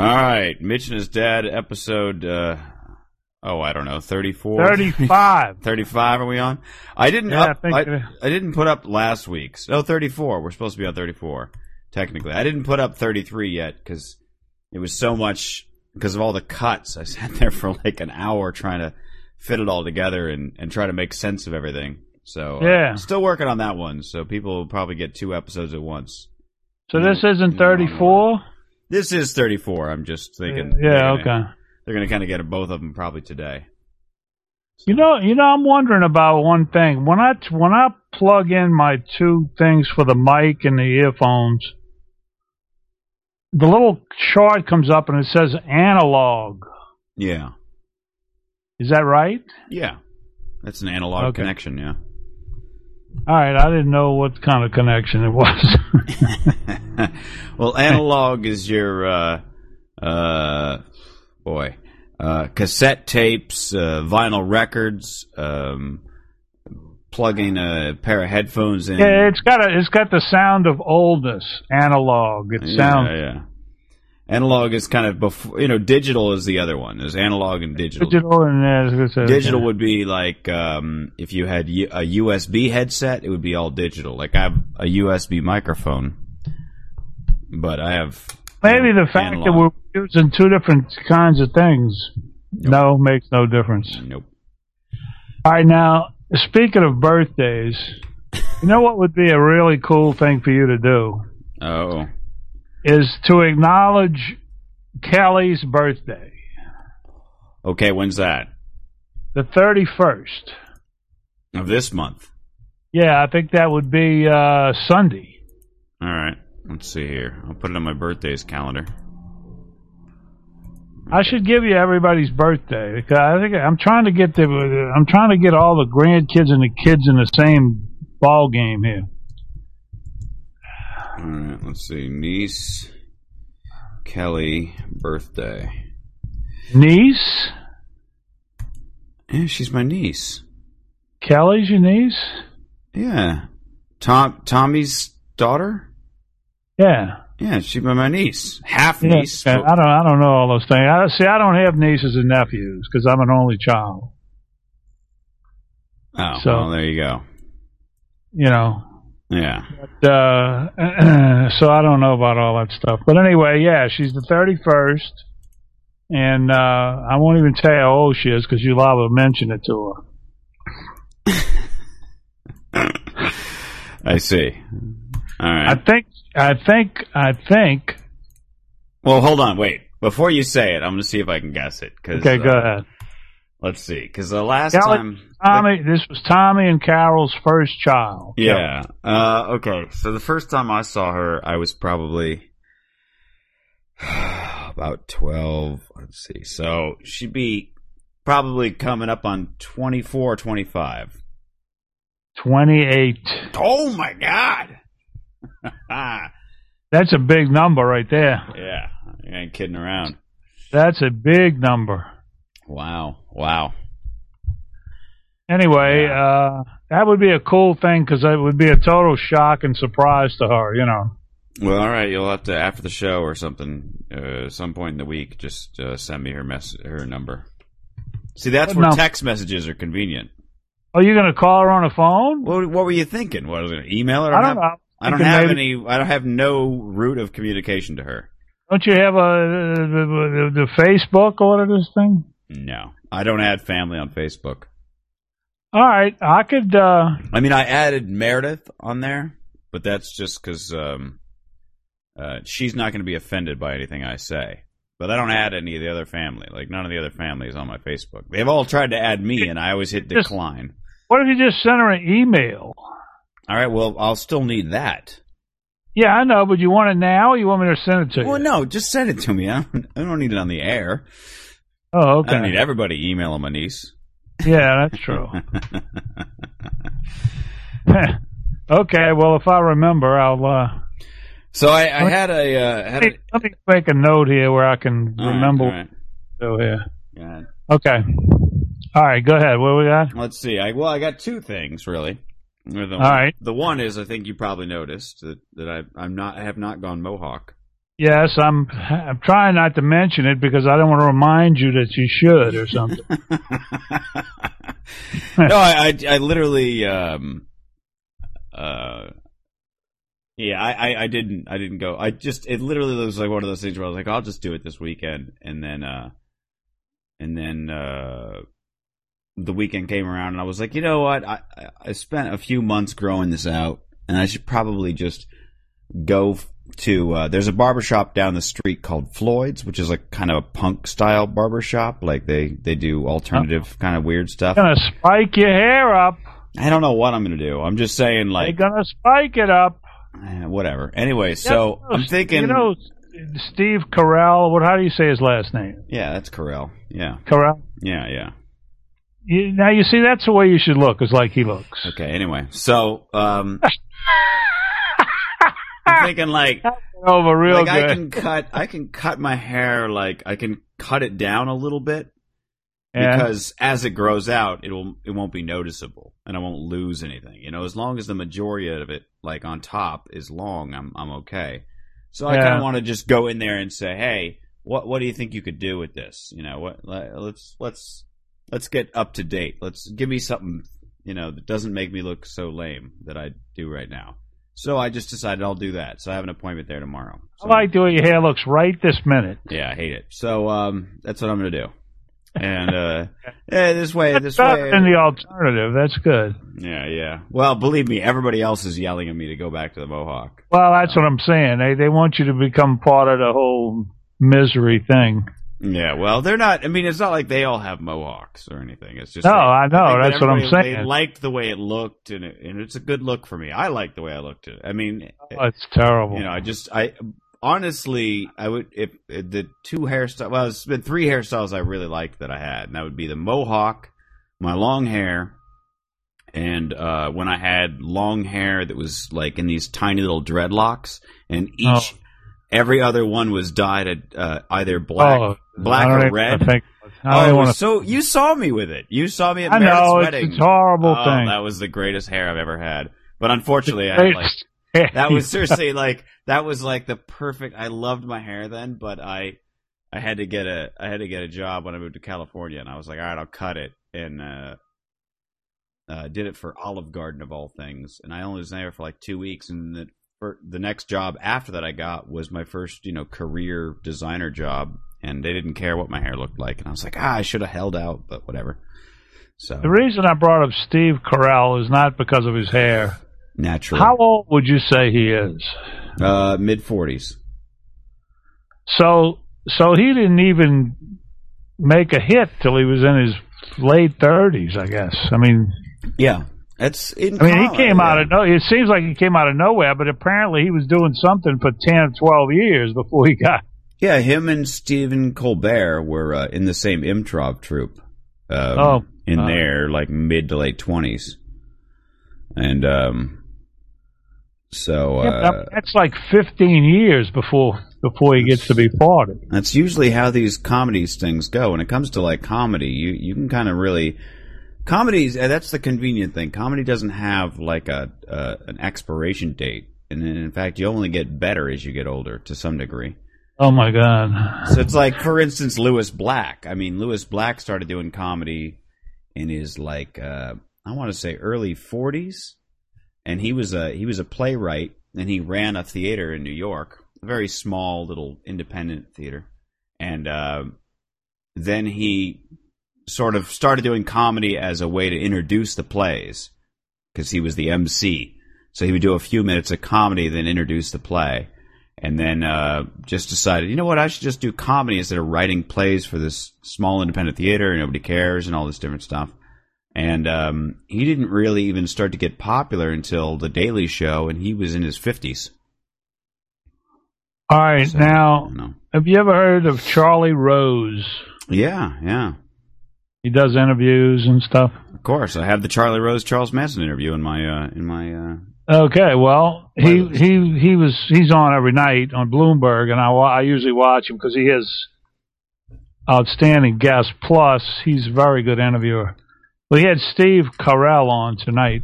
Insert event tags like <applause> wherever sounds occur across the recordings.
All right, Mitch and his dad episode. Uh, oh, I don't know, thirty-four, 35. <laughs> 35 Are we on? I didn't. Yeah, I up, think I, I didn't put up last week's. No, thirty-four. We're supposed to be on thirty-four. Technically, I didn't put up thirty-three yet because it was so much because of all the cuts. I <laughs> sat there for like an hour trying to fit it all together and and try to make sense of everything. So uh, Yeah. still working on that one. So people will probably get two episodes at once. So this isn't no, 34? This is 34. I'm just thinking. Yeah, they're gonna- okay. They're going to kind of get both of them probably today. You know, you know, I'm wondering about one thing. When I when I plug in my two things for the mic and the earphones, the little chart comes up and it says analog. Yeah. Is that right? Yeah. That's an analog Okay. connection, yeah. All right, I didn't know what kind of connection it was. <laughs> well, analog is your, uh, uh, boy, uh, cassette tapes, uh, vinyl records, um, plugging a pair of headphones in. yeah, it's got a it's got the sound of oldness. Analog. It Yeah, sounds yeah. Analog is kind of before, you know, digital is the other one. There's analog and digital. digital and uh, a- Digital would be like um, if you had U- a USB headset, it would be all digital. Like I have a USB microphone, but I have Maybe know, the fact that we're using two different kinds of things. No, makes no difference. nope. All right, now speaking of birthdays, you know what would be a really cool thing for you to do Oh, is to acknowledge Kelly's birthday, okay. When's that? the thirty first. Of this month. Yeah, I think that would be uh, Sunday. All right. Let's see here. I'll put it on my birthdays calendar. I should give you everybody's birthday because I think I'm trying to get the I'm trying to get all the grandkids and the kids in the same ball game here. All right. Let's see. Niece Kelly birthday. Niece, Yeah, she's my niece. Kelly's your niece. Yeah. Tom Tommy's daughter. Yeah. Yeah, she's my niece. Half niece. okay. I don't. I don't know all those things. I see. I don't have nieces and nephews because I'm an only child. Oh, So- well, there you go. You know. Yeah. Uh, <clears throat> so I don't know about all that stuff. But anyway, yeah, she's the 31st, and uh, I won't even tell you how old she is because you'll to mention it to her. <laughs> I see. All I think. I think. I think. well, hold on. Wait. Before you say it, I'm going to see if I can guess it. Cause, Okay, go uh, ahead. Let's see. Because the last time. Tommy, this was Tommy and Carol's first child. Yeah. Uh, okay. So the first time I saw her, I was probably <sighs> about 12. Let's see. So she'd be probably coming up on 24 25. 28. Oh my God. <laughs> That's a big number right there. yeah. I ain't kidding around. That's a big number. Wow. Wow. Anyway, uh, that would be a cool thing because it would be a total shock and surprise to her, you know. Well, all right. You'll have to after the show or something, uh, some point in the week, just uh, send me her mess, her number. See, that's where num- text messages are convenient. Are you going to call her on the phone? What, what were you thinking? What was it? Email her? I don't have, know. I don't have maybe- any. I don't have no route of communication to her. Don't you have a the, the, the Facebook or this thing? No, I don't add family on Facebook. All right, I could. uh I mean, I added Meredith on there, but that's just because um, uh, she's not going to be offended by anything I say. But I don't add any of the other family. Like none of the other families on my Facebook. They've all tried to add me, and I always hit Just- decline. What if you just send her an email? All right, well, I'll still need that. Yeah, I know, but you want it now? or You want me to send it to you? Well, no, just send it to me. I don't, I don't need it on the air. Oh, okay. I don't need everybody emailing my niece. Yeah, that's true. <laughs> okay, well, if I remember, I'll. uh So I, I had a uh, had let a, me, let me make a note here where I can right, remember all right. do here. Okay. All right, go ahead. What we got? Let's see. I well, I got two things really. The, All right. The one is I think you probably noticed that that I I'm not I have not gone mohawk. Yes, I'm. I'm trying not to mention it because I don't want to remind you that you should or something. <laughs> <laughs> no, I, I, I literally, um, uh, yeah, I, I, I didn't, I didn't go. I just, it literally was like one of those things where I was like, I'll just do it this weekend, and then, uh, and then, uh, the weekend came around, and I was like, you know what, I, I spent a few months growing this out, and I should probably just go to uh, there's a barbershop down the street called Floyd's, which is like kind of a punk style barbershop. Like they they do alternative oh. kind of weird stuff. Gonna spike your hair up. I don't know what I'm gonna do. I'm just saying like they're gonna spike it up. Eh, whatever. Anyway, so I'm thinking. You know, Steve Carell. What? How do you say his last name? Yeah, that's Carell. Yeah. Carell. Yeah, yeah. You, now you see that's the way you should look, is like he looks. Okay. Anyway, so um, <laughs> I'm <laughs> thinking like oh, over real like good. I can cut I can cut my hair like I can cut it down a little bit yeah. because as it grows out it will it won't be noticeable and I won't lose anything. You know, as long as the majority of it like on top is long, I'm I'm okay. So I kind of want to just go in there and say, "Hey, what what do you think you could do with this? You know, what let's let's let's get up to date. Let's give me something, you know, that doesn't make me look so lame that I do right now." So I just decided I'll do that. So I have an appointment there tomorrow. So, I like the way your hair looks right this minute. Yeah, I hate it. So um, that's what I'm going to do. And uh, <laughs> yeah, this way, this way. And the alternative, that's good. Yeah, yeah. Well, believe me, everybody else is yelling at me to go back to the Mohawk. Well, that's what I'm saying. They they want you to become part of the whole misery thing. Yeah, well, they're not. I mean, it's not like they all have mohawks or anything. It's just no, they, I know. I that's what I'm saying. They liked the way it looked, and, it, and it's a good look for me. I like the way I looked. It. I mean, oh, it's terrible. You know, I just, I honestly, I would if, if the two hairstyles. Well, it's been three hairstyles I really liked that I had, and that would be the mohawk, my long hair, and uh, when I had long hair that was like in these tiny little dreadlocks, and each. Oh Every other one was dyed at uh, either black, oh, black or red. Think, oh, so you saw me with it. You saw me at I know, wedding. It's a horrible oh, thing. That was the greatest hair I've ever had. But unfortunately, I like that was seriously like that was like the perfect. I loved my hair then, but I I had to get a I had to get a job when I moved to California, and I was like, all right, I'll cut it, and uh, uh, did it for Olive Garden of all things, and I only was there for like two weeks, and the the next job after that I got was my first, you know, career designer job, and they didn't care what my hair looked like, and I was like, ah, I should have held out, but whatever. So the reason I brought up Steve Carell is not because of his hair. Naturally, how old would you say he is? Uh, mid forties. So, so he didn't even make a hit till he was in his late thirties, I guess. I mean, yeah, it's I mean, he came yeah. out of no. It seems like he came out of nowhere, but apparently he was doing something for 10, 12 years before he got. Yeah, him and Stephen Colbert were uh, in the same improv troupe. Um, oh, in uh, their like mid to late twenties, and um, so uh, that's like fifteen years before before he gets to be forty. That's usually how these comedies things go. When it comes to like comedy, you you can kind of really comedies uh, that's the convenient thing. Comedy doesn't have like a uh, an expiration date. And in fact you only get better as you get older to some degree. Oh my god. So it's like for instance lewis black. I mean lewis black started doing comedy in his like uh, i want to say early 40s and he was a he was a playwright and he ran a theater in new york a very small little independent theater. And uh, then he sort of started doing comedy as a way to introduce the plays because he was the MC. So he would do a few minutes of comedy, then introduce the play, and then uh, just decided, you know what, I should just do comedy instead of writing plays for this small independent theater and nobody cares and all this different stuff. And um, he didn't really even start to get popular until The Daily Show, and he was in his fifties. All right, so, now, have you ever heard of Charlie Rose? Yeah, yeah. He does interviews and stuff. Of course, I have the Charlie Rose Charles Manson interview in my uh, in my. Uh, okay, well, he he he was he's on every night on Bloomberg, and I I usually watch him because he has outstanding guests. Plus, he's a very good interviewer. Well, he had Steve Carell on tonight,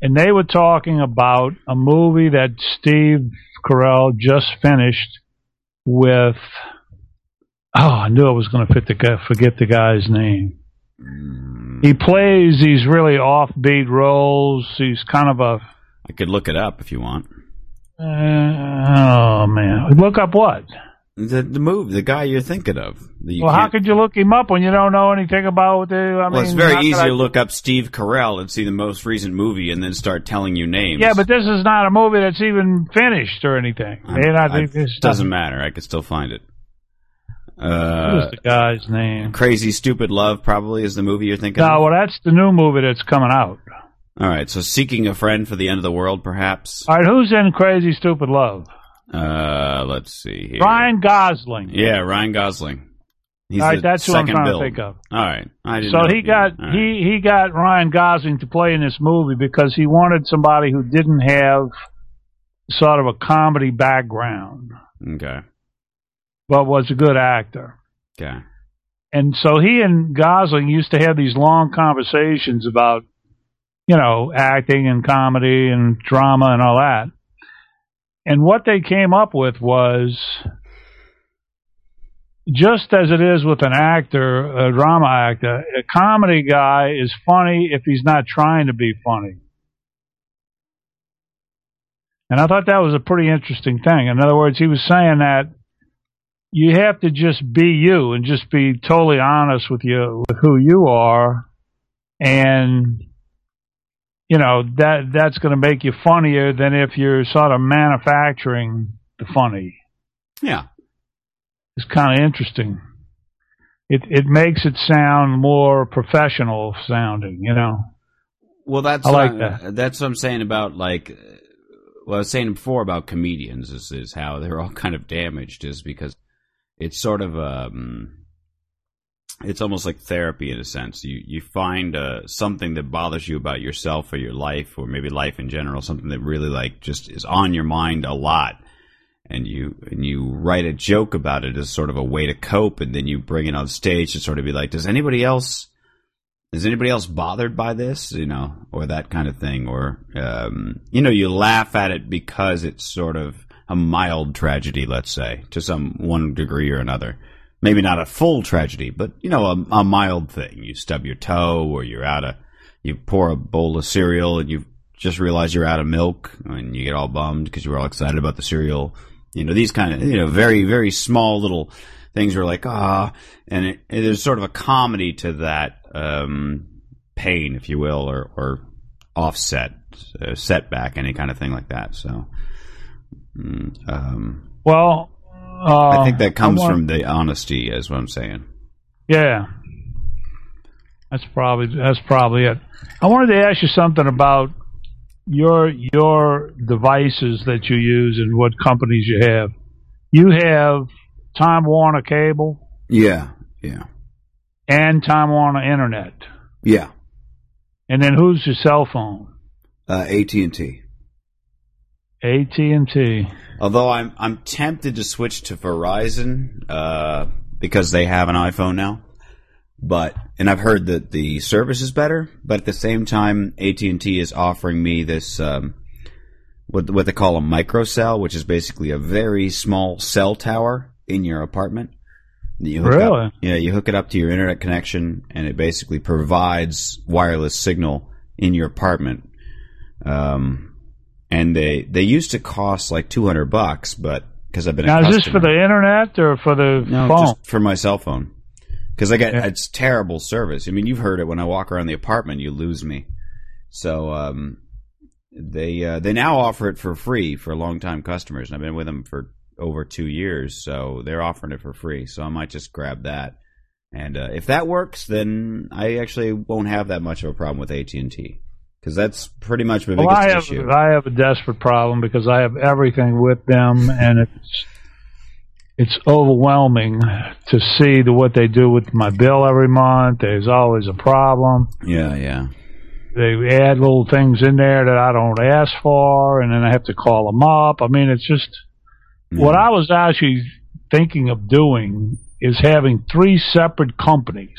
and they were talking about a movie that Steve Carell just finished with. Oh, I knew I was going to forget the guy's name. He plays these really offbeat roles. He's kind of a. I could look it up if you want. Uh, oh man, look up what? The the move, the guy you're thinking of. Well, how could you look him up when you don't know anything about the? I well, mean, it's very easy I, to look up Steve Carell and see the most recent movie, and then start telling you names. Yeah, but this is not a movie that's even finished or anything. I, I, it doesn't matter. I could still find it. Uh, what is the guy's name? Crazy Stupid Love probably is the movie you're thinking. No, of? well, that's the new movie that's coming out. All right, so Seeking a Friend for the End of the World, perhaps. All right, who's in Crazy Stupid Love? Uh, let's see here. Ryan Gosling. Yeah, Ryan Gosling. He's All right, that's who I'm trying build. to think of. All right, I didn't so he got right. he he got Ryan Gosling to play in this movie because he wanted somebody who didn't have sort of a comedy background. Okay. But was a good actor. Okay. And so he and Gosling used to have these long conversations about, you know, acting and comedy and drama and all that. And what they came up with was just as it is with an actor, a drama actor, a comedy guy is funny if he's not trying to be funny. And I thought that was a pretty interesting thing. In other words, he was saying that you have to just be you and just be totally honest with you with who you are and you know that that's going to make you funnier than if you're sort of manufacturing the funny. Yeah. It's kind of interesting. It it makes it sound more professional sounding, you know. Well, that's I like what, that. That's what I'm saying about like. Uh, well, I was saying before about comedians is is how they're all kind of damaged is because it's sort of um it's almost like therapy in a sense. You you find uh, something that bothers you about yourself or your life or maybe life in general, something that really like just is on your mind a lot, and you and you write a joke about it as sort of a way to cope, and then you bring it on stage to sort of be like, does anybody else? Is anybody else bothered by this, you know, or that kind of thing, or um, you know, you laugh at it because it's sort of a mild tragedy, let's say, to some one degree or another maybe not a full tragedy, but you know, a, a, mild thing. You stub your toe, or you're out of, you pour a bowl of cereal, and you just realize you're out of milk, and you get all bummed because you were all excited about the cereal. You know, these kind of, you know, very very small little things are like ah, and it, it, there's sort of a comedy to that um, pain, if you will, or or offset, uh, setback, any kind of thing like that. So, mm, um, well, uh, I think that comes want, from the honesty, is what I'm saying. Yeah, that's probably that's probably it. I wanted to ask you something about your your devices that you use and what companies you have. You have Time Warner cable. Yeah, yeah. And Time Warner Internet. Yeah. And then who's your cell phone? Uh, AT and T. AT and T. Although I'm I'm tempted to switch to Verizon uh, because they have an iPhone now, but and I've heard that the service is better. But at the same time, AT and T is offering me this um, what what they call a microcell, which is basically a very small cell tower in your apartment. You hook really? Up, yeah, you hook it up to your internet connection, and it basically provides wireless signal in your apartment. Um, and they they used to cost like two hundred bucks, but because I've been now is this for the internet or for the no, phone? just for my cell phone. Because I get Yeah. it's terrible service. I mean, you've heard it when I walk around the apartment, you lose me. So um, they uh, they now offer it for free for long-time customers, and I've been with them for over two years. So they're offering it for free. So I might just grab that. And uh, if that works, then I actually won't have that much of a problem with AT and T because that's pretty much my Well, biggest I have issue. I have a desperate problem because I have everything with them, and it's it's overwhelming to see the what they do with my bill every month. There's always a problem. yeah, yeah. They add little things in there that I don't ask for, and then I have to call them up. I mean, it's just mm. what I was actually thinking of doing is having three separate companies.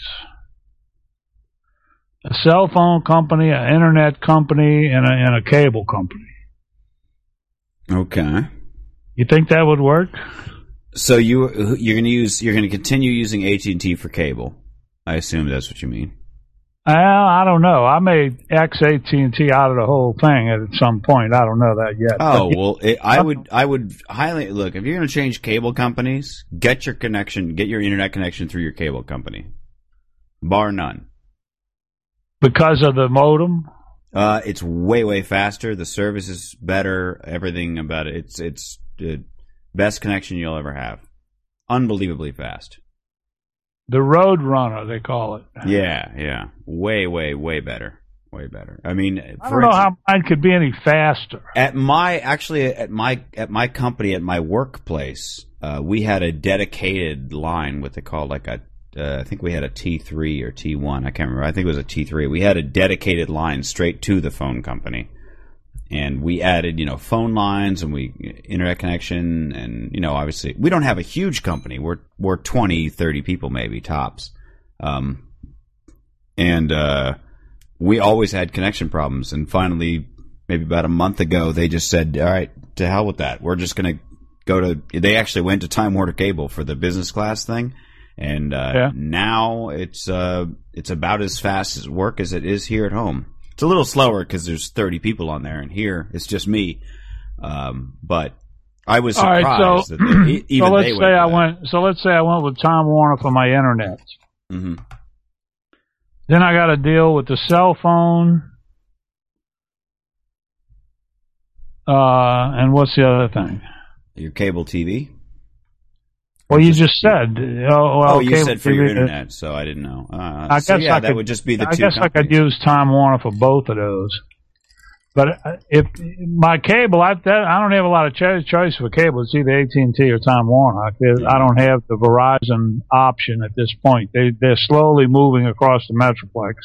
A cell phone company, an internet company, and a, and a cable company. Okay. You think that would work? So you you're going to use you're going to continue using AT and T for cable. I assume that's what you mean. Well, I don't know. I may X AT and T out of the whole thing at some point. I don't know that yet. Oh <laughs> well, it, I would <laughs> I would highly look if you're going to change cable companies, get your connection, get your internet connection through your cable company, bar none. Because of the modem. Uh, it's way way faster. The service is better. Everything about it. It's it's the best connection you'll ever have. Unbelievably fast. The Road Runner, they call it. Yeah, yeah. Way way way better. Way better. I mean, I don't know instance- how mine could be any faster. At my actually at my at my company at my workplace, uh, we had a dedicated line, what they call like a uh, I think we had a T three or T one. I can't remember. I think it was a T three. We had a dedicated line straight to the phone company, and we added you know phone lines and we internet connection and you know obviously we don't have a huge company. We're we're 20, 30 people maybe tops, um, and uh, we always had connection problems. And finally, maybe about a month ago, they just said, "All right, to hell with that. We're just going to go to." They actually went to Time Warner Cable for the business class thing, and uh, Yeah. now it's uh, it's about as fast as work as it is here at home. It's a little slower because there's 30 people on there, and here it's just me. Um, but I was All right, surprised so, that they, <clears throat> even so let's they say I went. went. So let's say I went with Time Warner for my internet. hmm Then I got to deal with the cell phone. Uh, and what's the other thing? Your cable TV. Well, you just said. Oh, well, oh, you said for your internet, so I didn't know. Uh, I so guess yeah, I that could- would just be the I two. guess I could use Time Warner for both of those. But uh, if my cable, I that, I don't have a lot of cho- choice for cable. It's either AT and T or Time Warner. I don't have the Verizon option at this point. They they're slowly moving across the metroplex.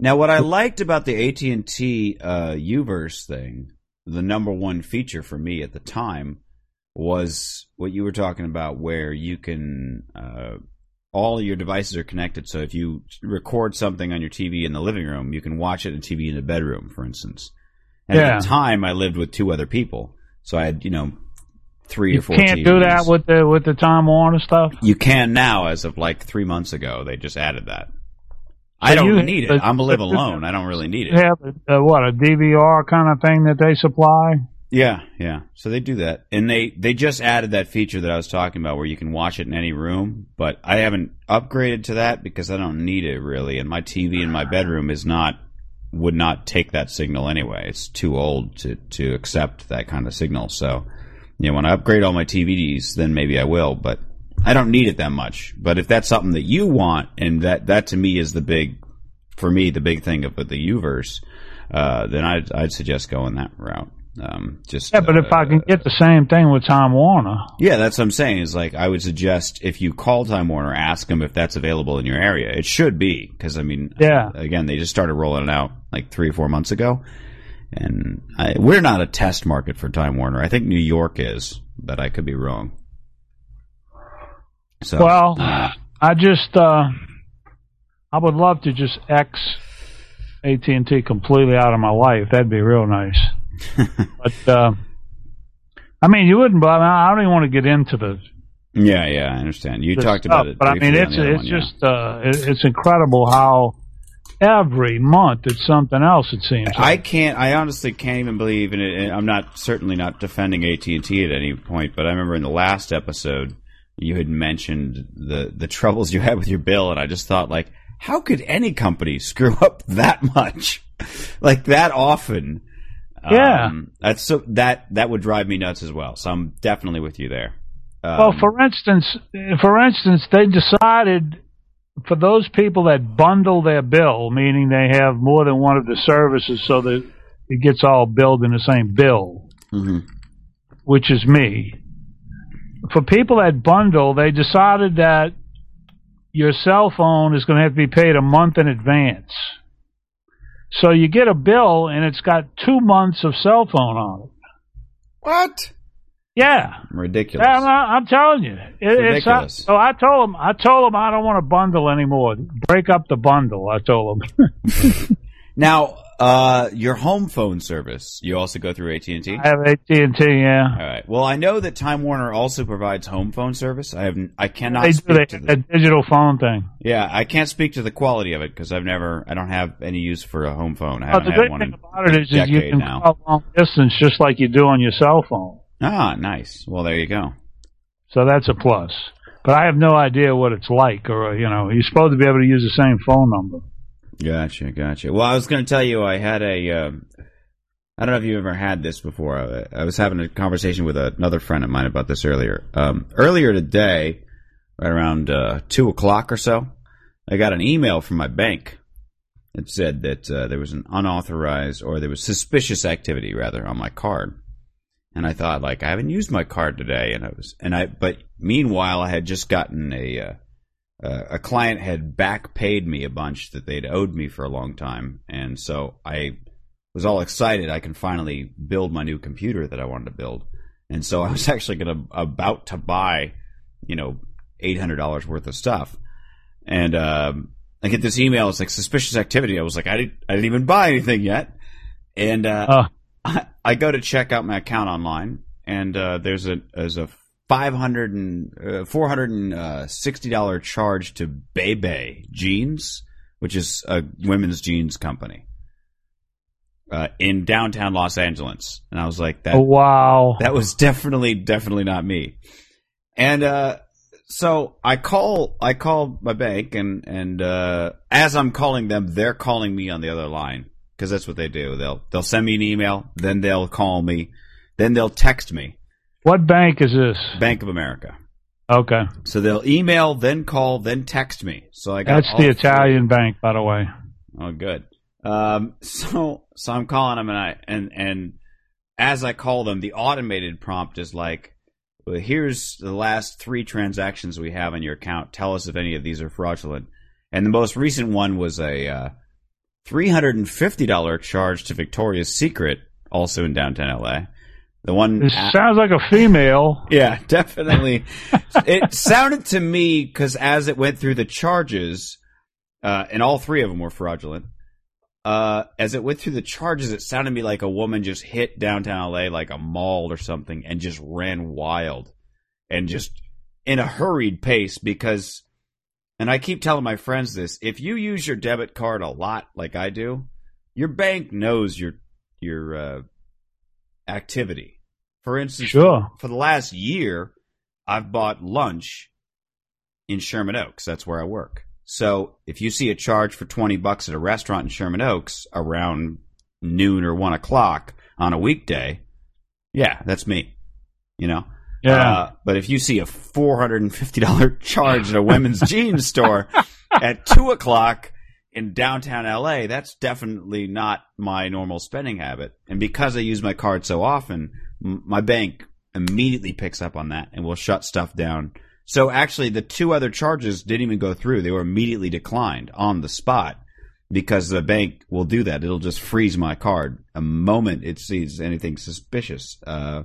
Now, what I liked about the AT and T uh, Uverse thing, the number one feature for me at the time, was what you were talking about, where you can uh, all your devices are connected. So if you record something on your TV in the living room, you can watch it on TV in the bedroom, for instance. And Yeah. at the time, I lived with two other people, so I had you know three You or four. can't do that with the with the Time Warner stuff. You can now, as of like three months ago, they just added that. I don't you- need it. but- I'm live alone. I don't really need You it. have what a DVR kind of thing that they supply. Yeah, yeah. So they do that, and they they just added that feature that I was talking about, where you can watch it in any room. But I haven't upgraded to that because I don't need it really, and my TV in my bedroom is not would not take that signal anyway. It's too old to to accept that kind of signal. So, you know, when I upgrade all my TVs, then maybe I will. But I don't need it that much. But if that's something that you want, and that that to me is the big, for me, the big thing of the Uverse, uh, then I'd I'd suggest going that route. Um, just Yeah, but if I uh, can get the same thing with Time Warner, yeah, that's what I'm saying. Is like I would suggest if you call Time Warner, ask them if that's available in your area. It should be because I mean, Yeah. Again, they just started rolling it out like three or four months ago, and I, we're not a test market for Time Warner. I think New York is, but I could be wrong. So Well, uh, <sighs> I just uh, I would love to just X AT and T completely out of my life. That'd be real nice. <laughs> but uh, I mean, you wouldn't. But I don't even want to get into the. yeah, yeah, I understand. You talked stuff, about it, but I mean, it's it's one, yeah. just uh, it, it's incredible how every month it's something else. It seems. I can't. I honestly can't even believe in it. and I'm not certainly not defending AT and T at any point, but I remember in the last episode you had mentioned the the troubles you had with your bill, and I just thought like, how could any company screw up that much, <laughs> like that often? Yeah. um, that's so that that would drive me nuts as well. So I'm definitely with you there. Um, Well, for instance, for instance, they decided for those people that bundle their bill, meaning they have more than one of the services, so that it gets all billed in the same bill, mhm. which is me. For people that bundle, they decided that your cell phone is going to have to be paid a month in advance. So you get a bill and it's got two months of cell phone on it. what? Yeah, ridiculous. I'm, I'm, telling you, it, ridiculous. so I told him, I told him I don't want to bundle anymore. Break up the bundle. I told him. <laughs> now, uh, your home phone service, you also go through AT and T. I have AT and T. Yeah. All right. Well, I know that Time Warner also provides home phone service. I have, I cannot. They speak do to the, the digital phone thing. Yeah, I can't speak to the quality of it because I've never, I don't have any use for a home phone. I haven't the had good one thing in about it is, a is you can now. call long distance just like you do on your cell phone. Ah, nice. Well, there you go. So that's a plus. But I have no idea what it's like, or you know, you're supposed to be able to use the same phone number. Gotcha, gotcha. Well, I was going to tell you I had a. Um, I don't know if you've ever had this before. I, I was having a conversation with another friend of mine about this earlier. Um, earlier today, right around uh, two o'clock or so, I got an email from my bank that said that uh, there was an unauthorized or there was suspicious activity rather on my card. And I thought, like, I haven't used my card today, and I was, and I, but meanwhile, I had just gotten a, uh, uh, a client had back paid me a bunch that they'd owed me for a long time, and so I was all excited. I can finally build my new computer that I wanted to build, and so <laughs> I was actually gonna about to buy, you know, eight hundred dollars worth of stuff, and um, I get this email. It's like suspicious activity. I was like, I didn't, I didn't even buy anything yet, and uh, I, <laughs> I go to check out my account online, and uh, there's a there's a five hundred and uh, four hundred and uh, sixty dollar charge to Bebe Jeans, which is a women's jeans company uh, in downtown Los Angeles, and I was like, that oh, wow. that was definitely definitely not me, and uh, so I call I call my bank, and and uh, as I'm calling them, they're calling me on the other line because that's what they do. They'll they'll send me an email, then they'll call me, then they'll text me. What bank is this? Bank of America. Okay, So they'll email, then call, then text me. So I got that's the three. Italian bank, by the way. Oh, good. Um, <laughs> so so I'm calling them, and I and and as I call them, the automated prompt is like, well, "Here's the last three transactions we have on your account. Tell us if any of these are fraudulent." And the most recent one was a uh, three hundred and fifty dollar charge to Victoria's Secret, also in downtown LA. The one It sounds like a female. <laughs> yeah, definitely. it sounded to me because as it went through the charges, uh, and all three of them were fraudulent. Uh, as it went through the charges, it sounded to me like a woman just hit downtown LA like a mall or something and just ran wild and just in a hurried pace because, and I keep telling my friends this, if you use your debit card a lot like I do, your bank knows your, your, uh, activity. For instance, Sure. for the last year, I've bought lunch in Sherman Oaks. That's where I work. So if you see a charge for 20 bucks at a restaurant in Sherman Oaks around noon or one o'clock on a weekday, yeah, that's me. You know? Yeah. Uh, but if you see a $450 charge at a women's <laughs> jeans store at two o'clock in downtown LA, that's definitely not my normal spending habit. And because I use my card so often, m- my bank immediately picks up on that and will shut stuff down. So actually, the two other charges didn't even go through. They were immediately declined on the spot because the bank will do that. It'll just freeze my card a moment it sees anything suspicious. Uh,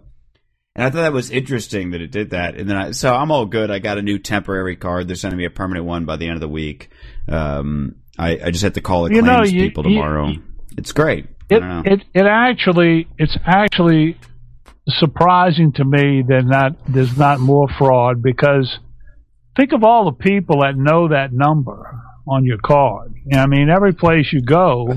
and I thought that was interesting that it did that. And then I, so I'm all good. I got a new temporary card. They're sending me a permanent one by the end of the week. Um, I, I just have to call the You know, you- people you- tomorrow. it's great. It, it it actually it's actually surprising to me that not there's not more fraud because think of all the people that know that number on your card. I mean, every place you go,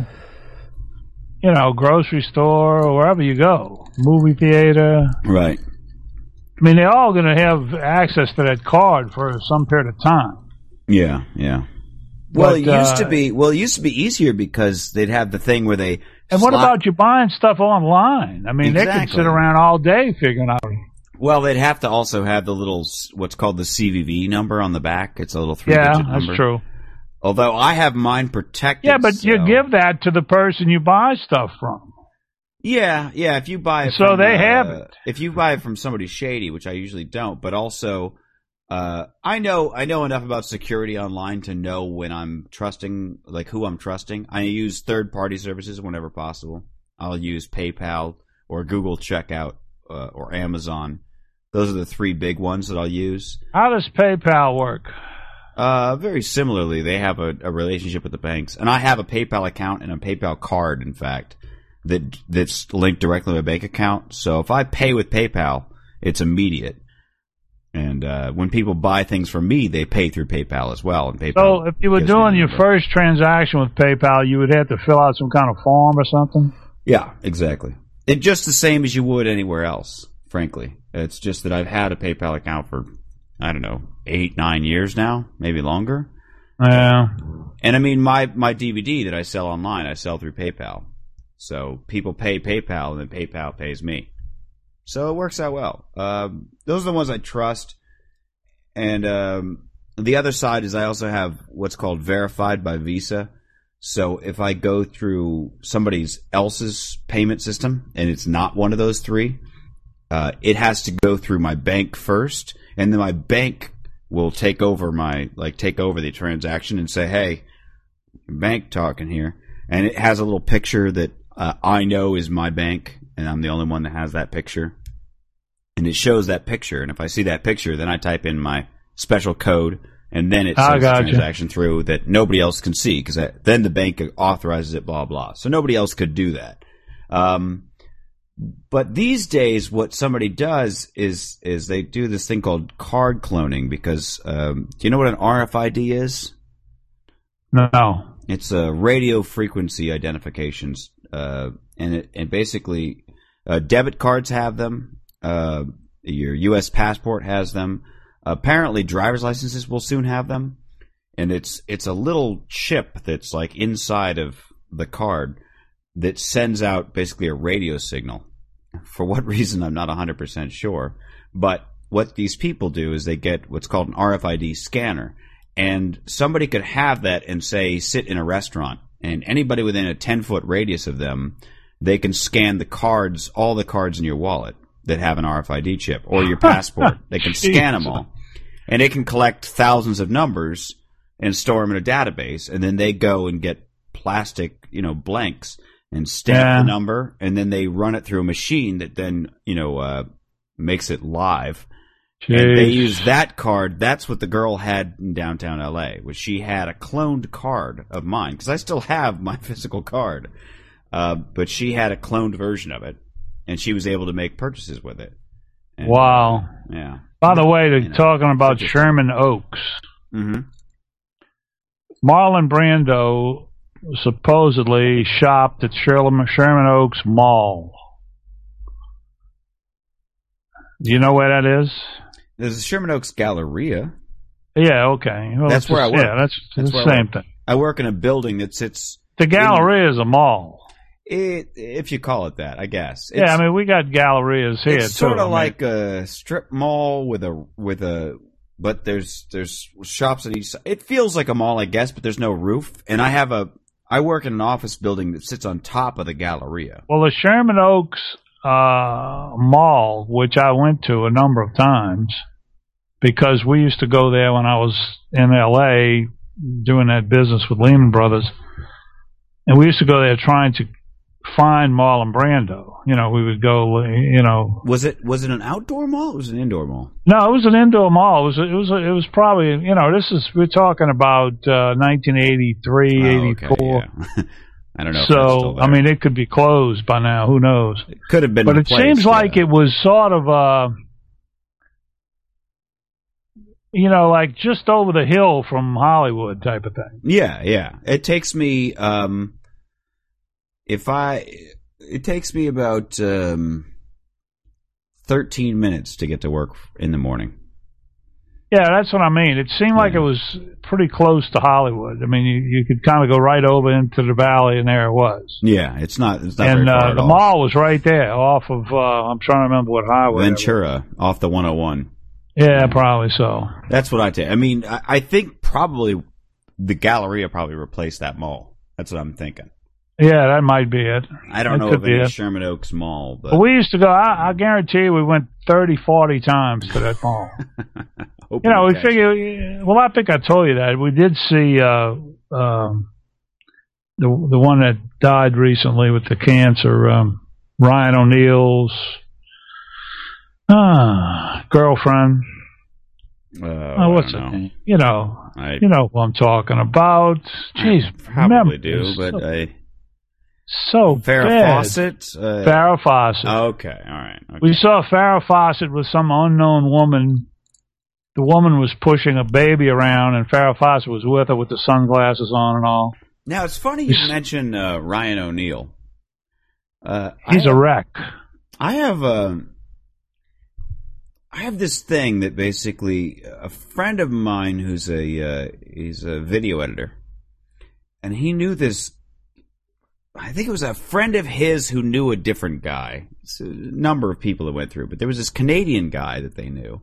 you know, grocery store or wherever you go, movie theater. right. I mean, they're all going to have access to that card for some period of time. Yeah, yeah. Well, But, it used to uh, be. Well, it used to be easier because they'd have the thing where they. And what slot- about you buying stuff online? I mean, they could sit around all day figuring out. Well, they'd have to also have the little what's called the CVV number on the back. It's a little three Yeah, digit that's number. true. Although I have mine protected. Yeah, but you give that to the person you buy stuff from. Yeah, yeah. If you buy it, So from, they uh, have it. If you buy it from somebody shady, which I usually don't, but also, uh, I know I know enough about security online to know when I'm trusting, like who I'm trusting. I use third party services whenever possible. I'll use PayPal or Google Checkout uh, or Amazon Those are the three big ones that I'll use. How does PayPal work? Uh, very similarly, they have a, a relationship with the banks, and I have a PayPal account and a PayPal card, in fact, that that's linked directly to my bank account. So if I pay with PayPal, it's immediate. And uh, when people buy things from me, they pay through PayPal as well. And PayPal. So if you were doing your first transaction with PayPal, you would have to fill out some kind of form or something. Yeah, exactly. It just the same as you would anywhere else. Frankly, it's just that I've had a PayPal account for I don't know eight, nine years now, maybe longer. Yeah. And I mean, my my DVD that I sell online, I sell through PayPal. So people pay PayPal, and then PayPal pays me. So it works out well. Um, those are the ones I trust. And um, the other side is I also have what's called verified by Visa. So if I go through somebody's else's payment system and it's not one of those three, uh, it has to go through my bank first, and then my bank will take over my like take over the transaction and say, "Hey, bank talking here," and it has a little picture that uh, I know is my bank, and I'm the only one that has that picture, and it shows that picture. And if I see that picture, then I type in my special code, and then it I sends the gotcha. transaction through that nobody else can see because then the bank authorizes it. Blah blah. So nobody else could do that. Um, but these days, what somebody does is is they do this thing called card cloning because um, do you know what an RFID is? No. It's a radio frequency identifications, uh, and it and basically uh, debit cards have them. Uh, your U.S. passport has them. Apparently, driver's licenses will soon have them, and it's it's a little chip that's like inside of the card that sends out basically a radio signal. For what <laughs> reason, I'm not 100% sure. But what these people do is they get what's called an RFID scanner. And somebody could have that and say, sit in a restaurant. And anybody within a 10 foot radius of them, they can scan the cards, all the cards in your wallet that have an RFID chip or your <laughs> passport. they can scan them all. And it can collect thousands of numbers and store them in a database. And then they go and get plastic, you know, blanks and stamp Yeah. the number, and then they run it through a machine that then you know uh, makes it live. And they use that card. That's what the girl had in downtown LA. Was she had a cloned card of mine because I still have my <laughs> physical card, uh, but she had a cloned version of it, and she was able to make purchases with it. And, Wow. Yeah. By the way, they're You know, talking about Sherman Oaks. hmm Marlon Brando supposedly shopped at Sherman, Sherman Oaks Mall. Do you know where that is? There's a Sherman Oaks Galleria. Yeah, okay. Well, That's where I work. Yeah, that's, That's the same thing. I work in a building that sits. The Galleria is a mall. It, if you call it that, I guess. yeah, I mean we got gallerias here it's too. sort I of mean, like a strip mall with a with a but there's there's shops at each side. It feels like a mall, I guess, but there's no roof. And I have a I work in an office building that sits on top of the Galleria. Well, the Sherman Oaks uh, Mall, which I went to a number of times, because we used to go there when I was in L.A. doing that business with Lehman Brothers, and we used to go there trying to find Marlon Brando. You know, we would go, you know, Was it was it an outdoor mall? Or was it an indoor mall? no, it was an indoor mall. It was, it was, it was probably, you know, this is we're talking about uh, 1983, Oh, okay, yeah. <laughs> I don't know. So. I mean, it could be closed by now. Who knows? it could have been. but it replaced, seems like it was sort of uh you know like just over the hill from hollywood type of thing Yeah, yeah. It takes me um if I it takes me about um 13 minutes to get to work in the morning. yeah that's what i mean it seemed like Yeah. it was pretty close to hollywood i mean you, you could kind of go right over into the valley and there it was Yeah, it's not it's not and uh, the all. mall was right there off of uh i'm trying to remember what highway. Ventura off the 101. yeah probably so That's what I take. I mean, I, I think probably the Galleria probably replaced that mall. That's what I'm thinking. Yeah that might be it I don't That know of any it. Sherman Oaks Mall, but we used to go I, I guarantee you we went thirty, forty times to that mall <laughs> You know, we figure. Well, I think I told you that we did see uh, um, the the one that died recently with the cancer, um, Ryan O'Neal's Ah, girlfriend. Uh, Oh, what's know. You know, I, you know who I'm talking about. Jeez, I probably do, but so, I so Farrah bad. Fawcett. Uh, Farrah Fawcett. okay, all right. Okay. We saw Farrah Fawcett with some unknown woman. The woman was pushing a baby around, and Farrah Fawcett was with her with the sunglasses on and all. Now it's funny you He's- mention uh, Ryan O'Neal. Uh, He's I a have, wreck. I have um, I have this thing that basically a friend of mine who's a uh, he's a video editor, and he knew this. I think it was a friend of his who knew a different guy. It's a number of people that went through, but there was this Canadian guy that they knew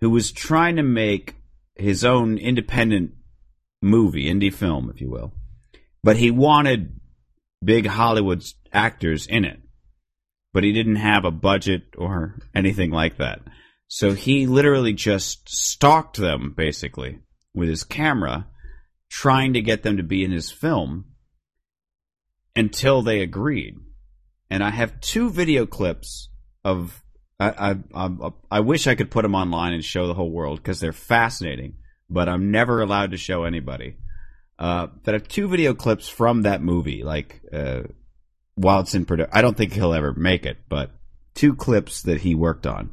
who was trying to make his own independent movie, indie film, if you will. But he wanted big Hollywood actors in it. But he didn't have a budget or anything like that. So he literally just stalked them, basically, with his camera, trying to get them to be in his film until they agreed. And I have two video clips of. I, I, I, I wish I could put them online and show the whole world because they're fascinating, but I'm never allowed to show anybody. Uh, I have two video clips from that movie, like uh, while it's in production. I don't think he'll ever make it, but two clips that he worked on.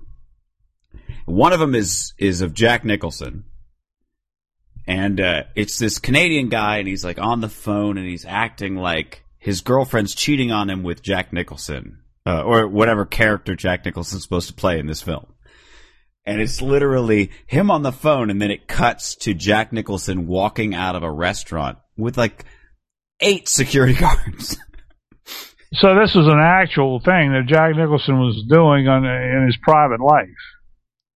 One of them is is of Jack Nicholson, and uh, it's this Canadian guy, and he's like on the phone, and he's acting like his girlfriend's cheating on him with Jack Nicholson, uh, or whatever character Jack Nicholson's supposed to play in this film. And it's literally him on the phone, and then it cuts to Jack Nicholson walking out of a restaurant with like eight security <laughs> guards. So this was an actual thing that Jack Nicholson was doing on in his private life.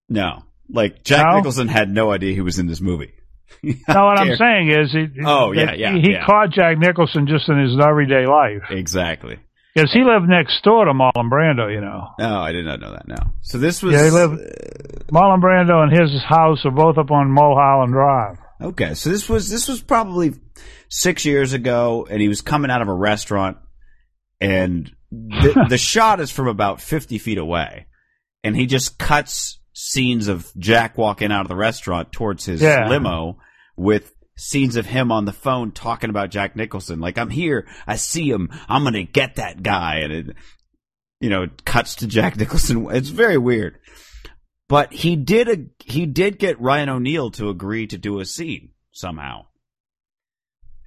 no, like Jack No? Nicholson had no idea he was in this movie. <laughs> Now, what I'm saying is, he, Oh, yeah, yeah, he, he yeah. caught Jack Nicholson just in his everyday life Exactly. because he lived next door to Marlon Brando. You know, Oh, I did not know that. No. So this was Yeah, he lived- Marlon Brando and his house are both up on Mulholland Drive. Okay, so this was this was probably six years ago, and he was coming out of a restaurant, and the, <laughs> the shot is from about fifty feet away, and he just cuts scenes of Jack walking out of the restaurant towards his Yeah. limo with scenes of him on the phone talking about Jack Nicholson, like I'm here, I see him, I'm gonna get that guy, and it, you know, it cuts to Jack <laughs> Nicholson. It's very weird. But he did a, he did get Ryan O'Neal to agree to do a scene somehow.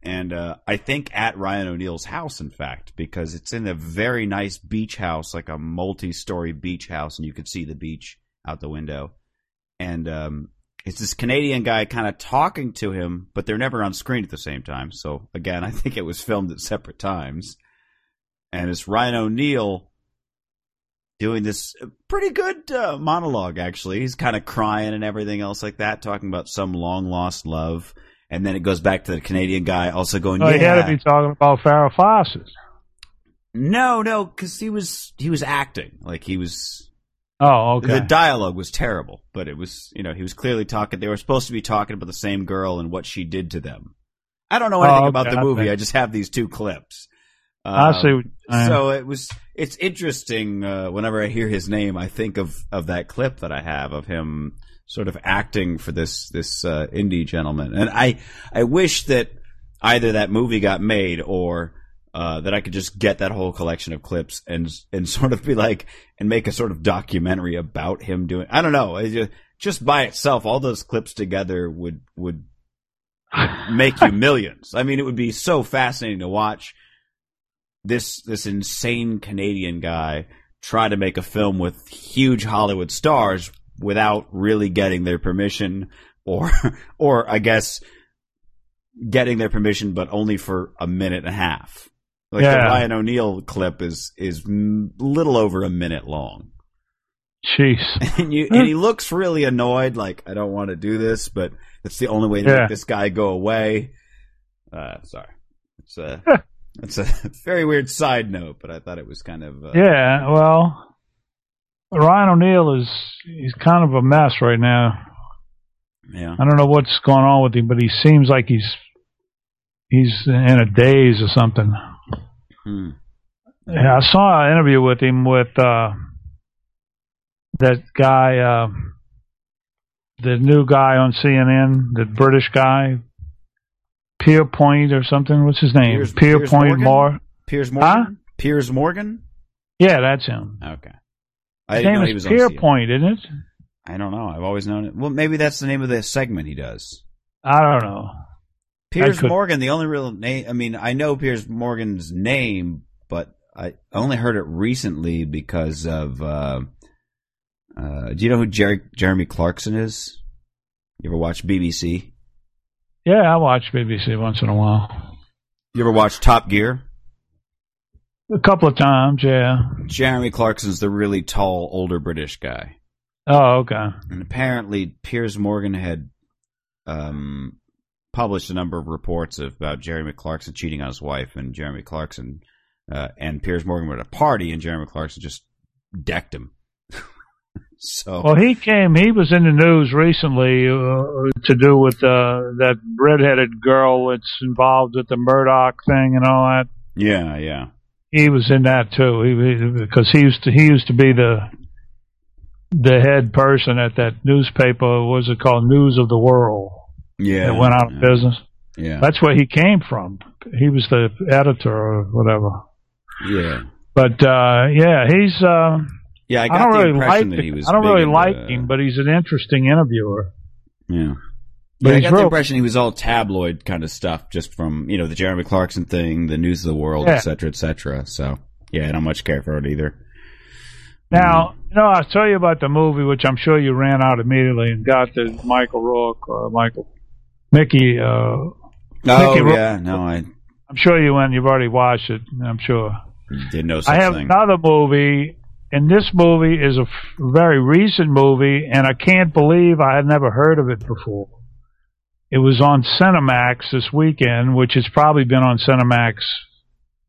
And uh, I think at Ryan O'Neal's house, in fact, because it's in a very nice beach house, like a multi-story beach house, and you could see the beach out the window. And um, it's this Canadian guy kind of talking to him, but they're never on screen at the same time. So again, <laughs> I think it was filmed at separate times. And it's Ryan O'Neal doing this pretty good uh, monologue actually he's kind of crying and everything else like that talking about some long lost love and then it goes back to the canadian guy also going Oh, yeah he had to be talking about Farrah Fawcett. no no because he was he was acting like he was Oh, okay. the dialogue was terrible but it was you know he was clearly talking they were supposed to be talking about the same girl and what she did to them i don't know Oh, anything okay, about the I movie think- i just have these two clips I Um, see. What, uh, so it was it's interesting uh, whenever i hear his name i think of of that clip that i have of him sort of acting for this this uh, indie gentleman and i i wish that either that movie got made or uh, that I could just get that whole collection of clips and and <laughs> sort of be like and make a sort of documentary about him doing. I don't know. Just by itself, all those clips together would would make you <laughs> millions. I mean, it would be so fascinating to watch this this insane Canadian guy try to make a film with huge Hollywood stars without really getting their permission or <laughs> or I guess getting their permission but only for a minute and a half. Like the Ryan O'Neal clip is is little over a minute long. Jeez. <laughs> And you and he looks really annoyed like I don't want to do this but it's the only way to Yeah. make this guy go away. Uh sorry. It's a <laughs> it's a very weird side note but I thought it was kind of uh, Yeah, well, Ryan O'Neal is he's kind of a mess right now. yeah. I don't know what's going on with him, but he seems like he's he's in a daze or something. Hmm. Yeah, I saw an interview with him with uh, that guy, uh, the new guy on CNN, the British guy, Pierpoint or something. What's his name? Piers- Pierpoint Piers Morgan? Moore. Piers Morgan. Piers Morgan. Yeah, that's him. Okay. I His didn't name is was on CNN. Pierpoint, isn't it? I don't know. I've always known it. Well, maybe that's the name of the segment he does. I don't know. Piers Morgan. The only real name. I mean, I know Piers Morgan's name, but I only heard it recently because of. Uh, uh, do you know who Jerry, Jeremy Clarkson is? You ever watch BBC? Yeah, I watch BBC once in a while. You ever watch Top Gear? A couple of times, yeah. Jeremy Clarkson's the really tall, older British guy. Oh, okay. And apparently, Piers Morgan had um, published a number of reports of, about Jeremy Clarkson cheating on his wife, and Jeremy Clarkson uh, and Piers Morgan were at a party, and Jeremy Clarkson just decked him. <laughs> so, Well, he came. He was in the news recently uh, to do with uh, that redheaded girl that's involved with the Murdoch thing and all that. yeah, yeah, He was in that too. He because he used to he used to be the the head person at that newspaper. What was it called? News of the World. Yeah. that went out of business. Yeah, That's where he came from. He was the editor or whatever. yeah, But uh, yeah, he's. Uh, yeah. I I, don't the really impression like. that he was. I don't really like him, but he's an interesting interviewer. Yeah. But Yeah, I got the impression he was all tabloid kind of stuff, just from you know the Jeremy Clarkson thing, the News of the World, Yeah. etc. cetera, et cetera. So yeah, I don't much care for it either. Now, you know, I'll tell you about the movie, which I'm sure you ran out immediately and got the Michael Rourke or Michael Mickey. Uh, Oh Mickey yeah, no, I I'm sure you went. You've already watched it. I'm sure. didn't know such I have thing. another movie, and this movie is a f- very recent movie, and I can't believe I had never heard of it before. It was on Cinemax this weekend, which has probably been on Cinemax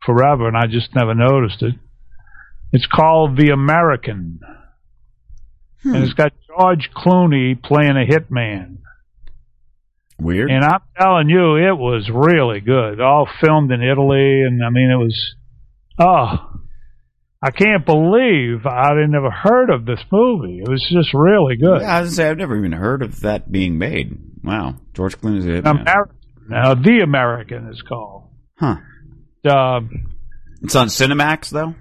forever, and I just never noticed it. It's called The American, Hmm. and it's got George Clooney playing a hitman. Weird. And I'm telling you, it was really good. All filmed in Italy, and I mean, it was. Oh, I can't believe I'd never heard of this movie. It was just really good. Yeah, I was gonna say I've never even heard of that being made. Wow, George Clooney's a hitman. American. Now, The American is called. Huh? Uh, It's on Cinemax though.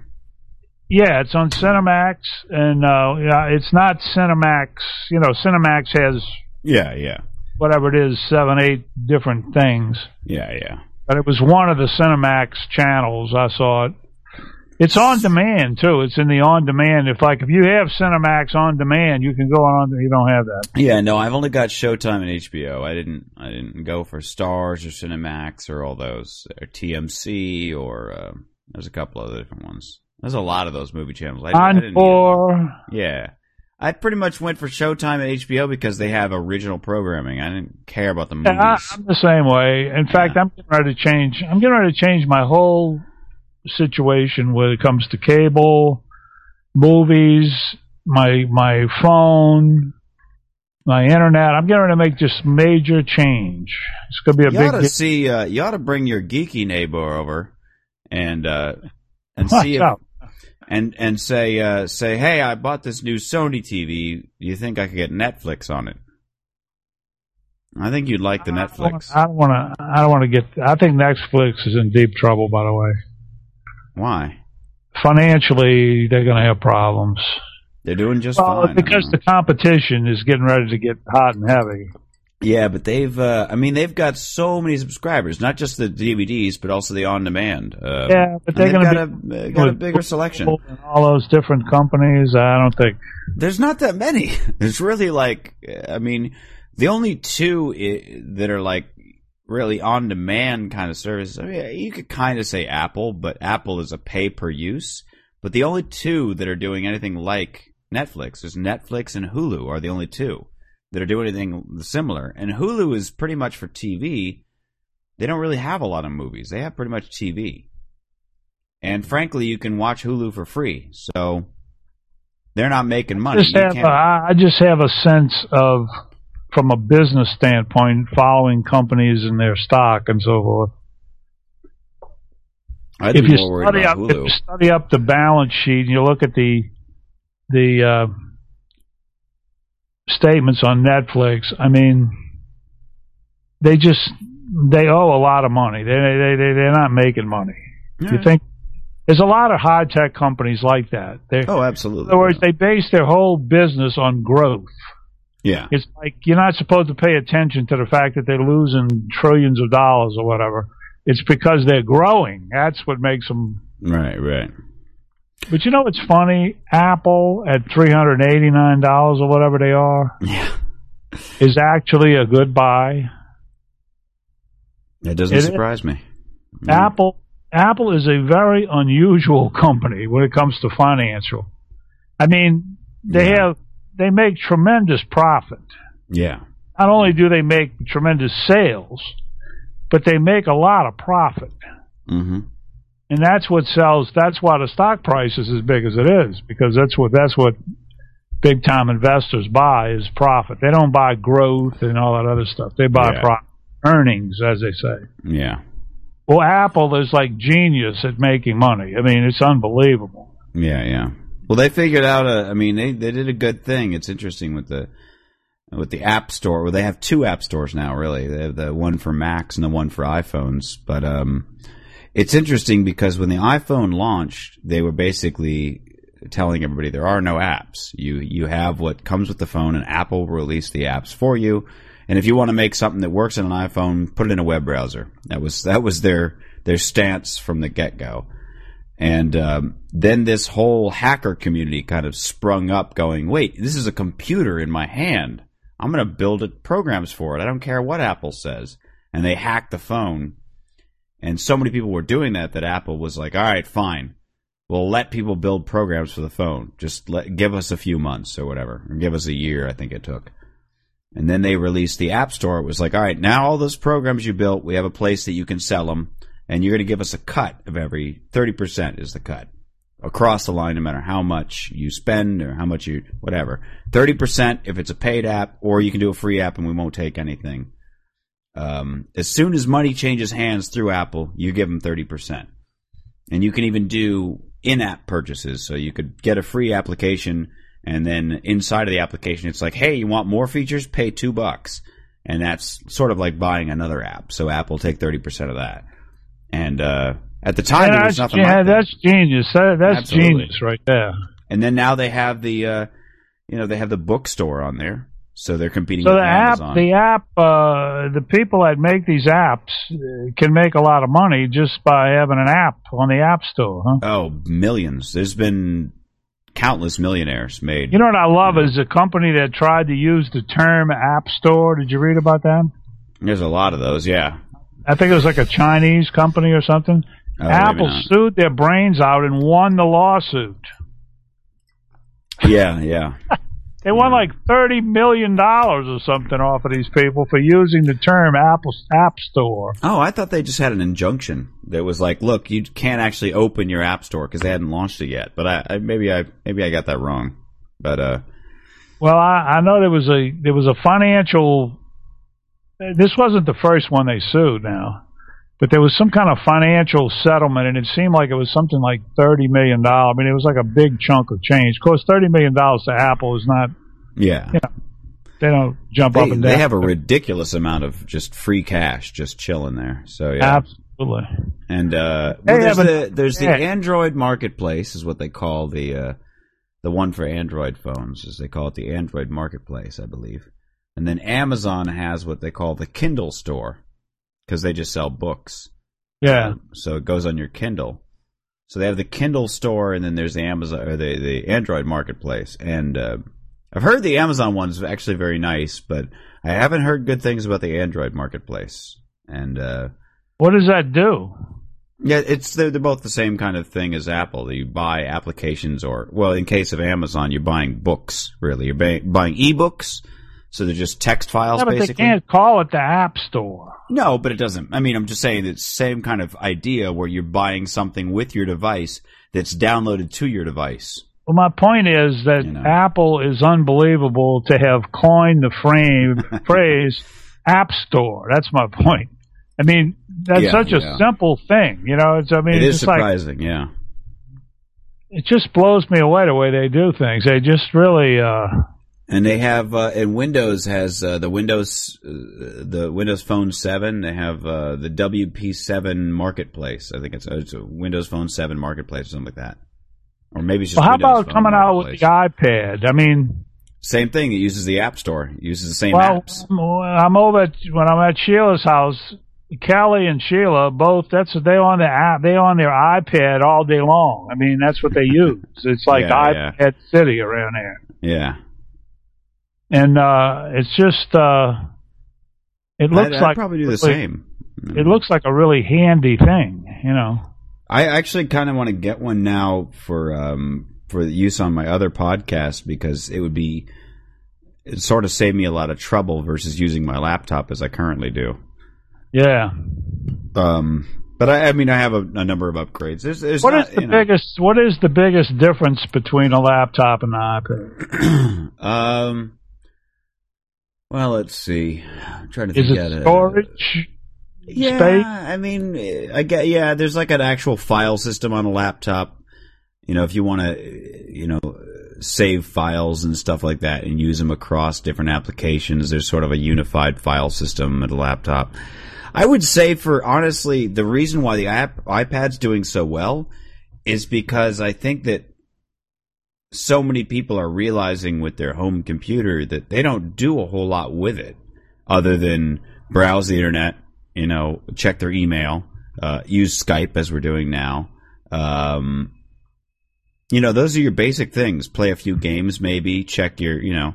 yeah, it's on Cinemax, and uh, yeah, it's not Cinemax. You know, Cinemax has Yeah, yeah, whatever it is, seven, eight different things. yeah, yeah. but it was one of the Cinemax channels. I saw it. It's on demand too. It's in the on demand. If like if you have Cinemax on demand, you can go on. You don't have that. Yeah, no, I've only got Showtime and HBO. I didn't, I didn't go for Stars or Cinemax or all those, or TMC or uh, there's a couple other different ones. There's a lot of those movie channels. I, I didn't. Encore. Yeah, I pretty much went for Showtime and HBO because they have original programming. I didn't care about the movies. Yeah, I, I'm the same way. In fact, I'm getting ready to change. I'm getting ready to change my whole situation when it comes to cable, movies, my my phone, my internet. I'm getting ready to make just major change. It's going to be a you big. ought to see. Uh, you ought to bring your geeky neighbor over and uh, and Watch see if out. And and say uh, say, hey, I bought this new Sony TV. Do you think I could get Netflix on it? I think you'd like the Netflix. I don't want to. I don't want to get. I think Netflix is in deep trouble. By the way, Why? financially, they're going to have problems. They're doing just Well, fine. Because the competition is getting ready to get hot and heavy. Yeah, but they've. Uh, I mean, they've got so many subscribers. Not just the DVDs, but also the on-demand. Uh, Yeah, but they're they've going got to be a uh, got a bigger selection. All those different companies. I don't think. There's not that many. <laughs> There's really like, I mean, the only two i- that are like really on demand kind of services. I mean, you could kind of say Apple, but Apple is a pay per use. But the only two that are doing anything like Netflix is Netflix and Hulu are the only two that are doing anything similar. And Hulu is pretty much for TV. They don't really have a lot of movies. They have pretty much TV. And frankly, you can watch Hulu for free. So they're not making money. Just have, can't- I I just have a sense of, from a business standpoint, following companies and their stock and so forth. I'd if be you study about up, if you study up the balance sheet and you look at the the uh, statements on Netflix. I mean, they just they owe a lot of money. They they they they're not making money. You think there's a lot of high tech companies like that. They're, Oh, in absolutely. other words, they base their whole business on growth. yeah. It's like you're not supposed to pay attention to the fact that they're losing trillions of dollars or whatever. It's because they're growing. That's what makes them. Right, right. But you know what's funny? Apple at three hundred eighty nine dollars or whatever they are Yeah. is actually a good buy. That doesn't It is. surprise me. Mm. Apple Apple is a very unusual company when it comes to financial. I mean, they Yeah. have they make tremendous profit. Yeah. Not only do they make tremendous sales, but they make a lot of profit. Mm-hmm. And that's what sells that's why the stock price is as big as it is, because that's what that's what big time investors buy is profit. They don't buy growth and all that other stuff. They buy Yeah. profit earnings, as they say. Yeah. Well, Apple is like genius at making money. I mean, it's unbelievable. Yeah, yeah. Well, they figured out a. I mean, they they did a good thing. It's interesting with the with the App Store. Well, they have two App Stores now. Really, they have the one for Macs and the one for iPhones. But um, it's interesting because when the iPhone launched, they were basically telling everybody there are no apps. You you have what comes with the phone, and Apple will release the apps for you. And if you want to make something that works on an iPhone, put it in a web browser. That was that was their their stance from the get go. And um, then this whole hacker community kind of sprung up, going, "Wait, this is a computer in my hand. I'm going to build it, programs for it. I don't care what Apple says." And they hacked the phone, and so many people were doing that that Apple was like, "All right, fine, we'll let people build programs for the phone. Just let give us a few months or whatever, or give us a year. I think it took." And then they released the App Store. It was like, all right, now all those programs you built, we have a place that you can sell them, and you're going to give us a cut of every 30% is the cut across the line, no matter how much you spend or how much you, whatever. 30% if it's a paid app, or you can do a free app and we won't take anything. Um, as soon as money changes hands through Apple, you give them 30%. And you can even do in app purchases. So you could get a free application and then inside of the application it's like hey you want more features pay two bucks and that's sort of like buying another app so apple take 30% of that and uh, at the time And there was that's, nothing yeah, like that that's genius. That, that's Absolutely. genius right there. and then now they have the uh, you know they have the bookstore on there so they're competing So the app, amazon the app, uh, the people that make these apps uh, can make a lot of money just by having an app on the App Store. Huh? oh millions there's been countless millionaires made You know what I love is a company that tried to use the term App Store. Did you read about that? there's a lot of those yeah I think it was like a Chinese company or something. Oh, Apple sued their brains out and won the lawsuit. yeah yeah <laughs> They won like thirty million dollars or something off of these people for using the term Apple App Store. Oh, I thought they just had an injunction that was like, look, you can't actually open your app store because they hadn't launched it yet. But I, I maybe I maybe I got that wrong. But uh, Well, I, I know there was a there was a financial. This wasn't the first one they sued now, but there was some kind of financial settlement, and it seemed like it was something like thirty million dollars. I mean, it was like a big chunk of change. Of course, thirty million dollars to Apple is not. yeah, They don't jump they, up and down. they have a ridiculous amount of just free cash just chilling there. So yeah, absolutely. and uh, well, there's the there's the. Android marketplace is what they call the uh, the one for Android phones, as they call it, the Android marketplace, I believe. And then Amazon has what they call the Kindle store because they just sell books. Yeah. so it goes on your Kindle. So they have the Kindle store, and then there's the Amazon or the the Android marketplace. And uh, I've heard the Amazon one's actually very nice, but I haven't heard good things about the Android marketplace. And uh, What does that do? yeah, it's they're, they're both the same kind of thing as Apple. You buy applications, or well, in case of Amazon, you're buying books. Really, you're ba- buying ebooks. So they're just text files, Yeah, but basically. they can't call it the App Store. No, but it doesn't. I mean, I'm just saying it's the same kind of idea where you're buying something with your device that's downloaded to your device. Well, my point is that You know. Apple is unbelievable to have coined the frame <laughs> phrase App Store. That's my point. I mean, that's Yeah, such a yeah. simple thing. You know, it's I mean, It it's is just like surprising, yeah. it just blows me away the way they do things. They just really uh And they have, uh, and Windows has uh, the Windows, uh, the Windows Phone Seven. They have uh, the WP Seven Marketplace. I think it's, it's a Windows Phone Seven Marketplace or something like that. Or maybe it's just. Well, how Windows about Phone coming out with the iPad? I mean, Same thing. It uses the App Store. It uses the same well, apps. I'm over at, when I'm at Sheila's house. Kelly and Sheila both. That's they on their app. They on their iPad all day long. I mean, that's what they use. It's like Yeah, iPad City around here, Yeah. And uh it's just uh it looks I'd, I'd like probably do the really- same. It looks like a really handy thing, you know. I actually kind of want to get one now for um, for use on my other podcast because it would be it sort of save me a lot of trouble versus using my laptop as I currently do. Yeah. Um, but I, I mean, I have a, a number of upgrades. There's, there's What is not, the you know, biggest? What is the biggest difference between a laptop and an iPad? <clears throat> um, well, let's see. I'm trying to Is think it of storage? Yeah, space? I mean, I get yeah. There's like an actual file system on a laptop. You know, if you want to, you know, save files and stuff like that and use them across different applications, there's sort of a unified file system at a laptop. I would say, for honestly, the reason why the app, iPad's doing so well is because I think that so many people are realizing with their home computer that they don't do a whole lot with it other than browse the internet, you know, check their email, uh, use Skype as we're doing now. Um, you know, those are your basic things. Play a few games, maybe check your, you know,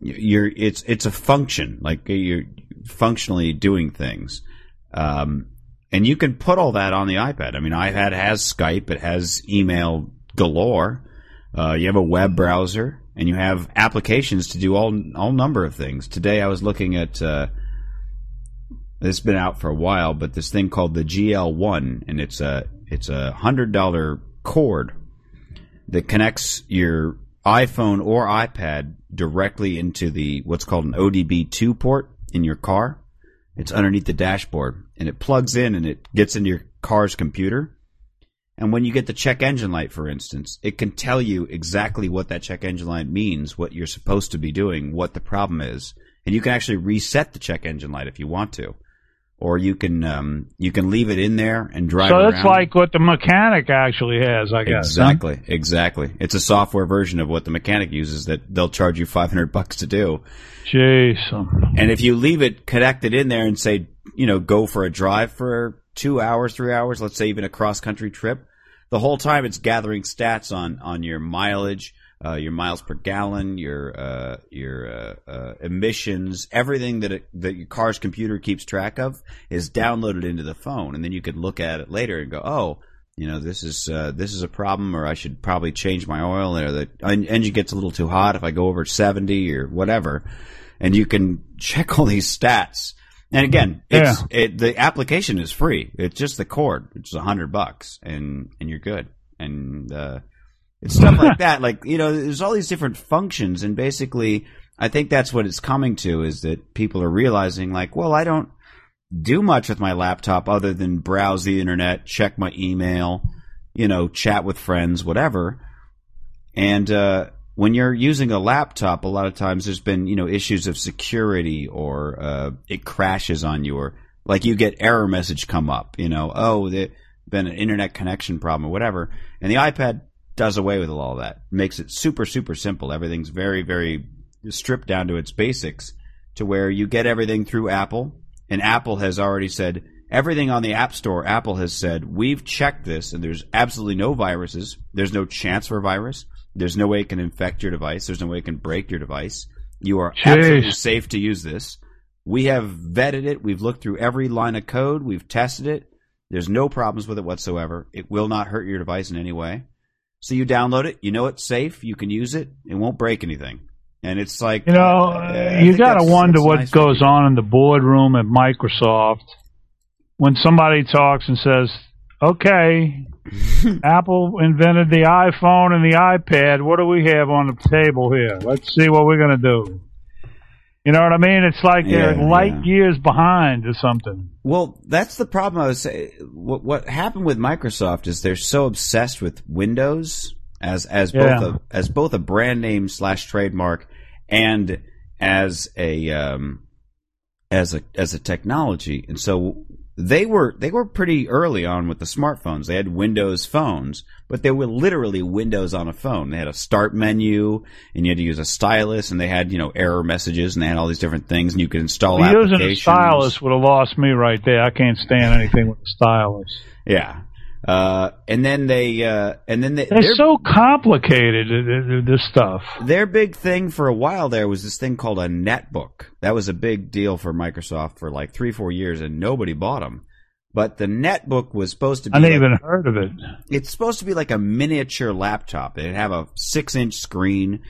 your it's it's a function like you're functionally doing things. Um, and you can put all that on the iPad. I mean, iPad has Skype, it has email galore. Uh, you have a web browser, and you have applications to do all all number of things. Today, I was looking at uh, this has been out for a while, but this thing called the GL1, and it's a it's a hundred dollar cord that connects your iPhone or iPad directly into the what's called an ODB2 port in your car. It's underneath the dashboard, and it plugs in and it gets into your car's computer. And when you get the check engine light, for instance, it can tell you exactly what that check engine light means, what you're supposed to be doing, what the problem is, and you can actually reset the check engine light if you want to, or you can um, you can leave it in there and drive. So around. like what the mechanic actually has, I guess. huh? Exactly, exactly. It's a software version of what the mechanic uses that they'll charge you 500 bucks to do. Jeez. And if you leave it connected in there and say, you know, go for a drive for two hours, three hours, let's say even a cross country trip, the whole time it's gathering stats on, on your mileage, uh, your miles per gallon, your, uh, your, uh, uh, emissions, everything that it, that your car's computer keeps track of is downloaded into the phone. And then you could look at it later and go, oh, you know, this is, uh, this is a problem or I should probably change my oil or the engine gets a little too hot if I go over 70 or whatever and you can <laughs> check all these stats. And again, it's it, the application is free. It's just the cord, which is a hundred bucks, and and you're good. And uh, it's stuff like <laughs> that. Like you know, there's all these different functions, and basically, I think that's what it's coming to is that people are realizing, like, well, I don't do much with my laptop other than browse the internet, check my email, you know, chat with friends, whatever. And uh, when you're using a laptop, a lot of times there's been you know issues of security or uh, it crashes on you or like you get error message come up. You know, oh, there been an internet connection problem or whatever, and the iPad does away with all that. Makes it super super simple. Everything's very very stripped down to its basics to where you get everything through Apple, and Apple has already said everything on the App Store. Apple has said we've checked this, and there's absolutely no viruses. There's no chance for virus. There's no way it can infect your device. There's no way it can break your device. You are Jeez. absolutely safe to use this. We have vetted it. We've looked through every line of code. We've tested it. There's no problems with it whatsoever. It will not hurt your device in any way. So you download it. You know it's safe. You can use it. It won't break anything. And it's like You know, uh, you got to wonder what nice goes on in the boardroom at Microsoft when somebody talks and says, "Okay, <laughs> Apple invented the iPhone and the iPad. What do we have on the table here? Let's see what we're going to do." You know what I mean? It's like they're light yeah. years behind or something. Well, that's the problem. I was saying. What, what happened with Microsoft is they're so obsessed with Windows as as Yeah. both a as both a brand name slash trademark and as a um, as a as a technology. And so they were they were pretty early on with the smartphones. They had Windows phones, but they were literally Windows on a phone. They had a start menu, and you had to use a stylus, and they had you know error messages, and they had all these different things, and you could install Using a stylus would have lost me right there. I can't stand anything with a stylus. Yeah. Uh, and then they, uh, and then they, They're so complicated. This stuff. their big thing for a while there was this thing called a netbook. That was a big deal for Microsoft for like three, four years, and nobody bought them. But the netbook was supposed to be I never like- even heard of it. it's supposed to be like a miniature laptop. It'd have a six inch screen.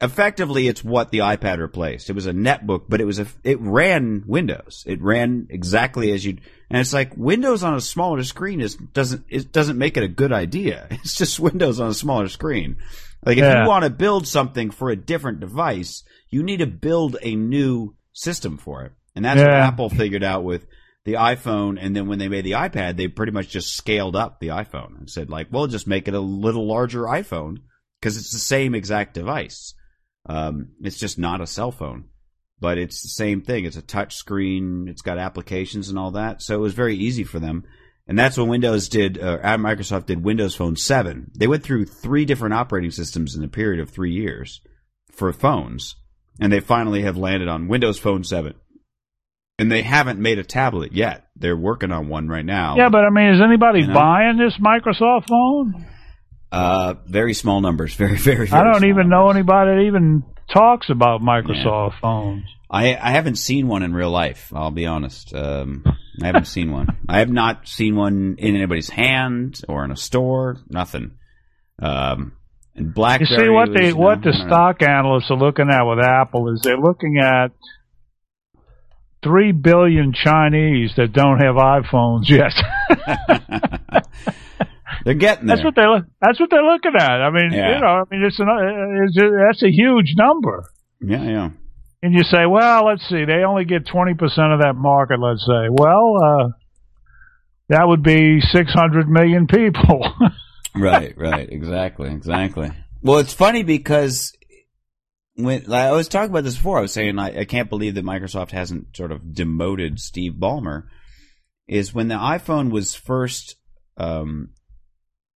Effectively, it's what the iPad replaced. It was a netbook, but it was a, it ran Windows. It ran exactly as you'd, and it's like Windows on a smaller screen is, doesn't, it doesn't make it a good idea. <laughs> It's just Windows on a smaller screen. Like if Yeah. you want to build something for a different device, you need to build a new system for it. And that's what Apple figured out with the iPhone, and then when they made the iPad, they pretty much just scaled up the iPhone and said, like, well, just make it a little larger iPhone because it's the same exact device. Um, it's just not a cell phone, but it's the same thing. It's a touch screen. It's got applications and all that, so it was very easy for them. And that's when Windows did, uh, Microsoft did Windows Phone 7. They went through three different operating systems in a period of three years for phones, and they finally have landed on Windows Phone 7 and they haven't made a tablet yet. They're working on one right now. Yeah, but I mean, is anybody You know? buying this Microsoft phone? Uh, very small numbers. Very, <laughs> very. very I don't even know anybody that even talks about Microsoft phones. I I haven't seen one in real life. I'll be honest. Um, I haven't seen one. <laughs> I have not seen one in anybody's hand or in a store. Nothing. Um, and You see what they what the don't know. stock analysts are looking at with Apple is they're looking at three billion Chinese that don't have iPhones yet. <laughs> They're getting there. that's what they look. That's what they're looking at. I mean, Yeah. you know, I mean, it's an it's a, that's a huge number. yeah, yeah. And you say, well, let's see, they only get twenty percent of that market. Let's say, well, uh, that would be six hundred million people. <laughs> right, right, exactly, exactly. Well, it's funny because when like, I was talking about this before, I was saying I, I can't believe that Microsoft hasn't sort of demoted Steve Ballmer. Is when the iPhone was first um,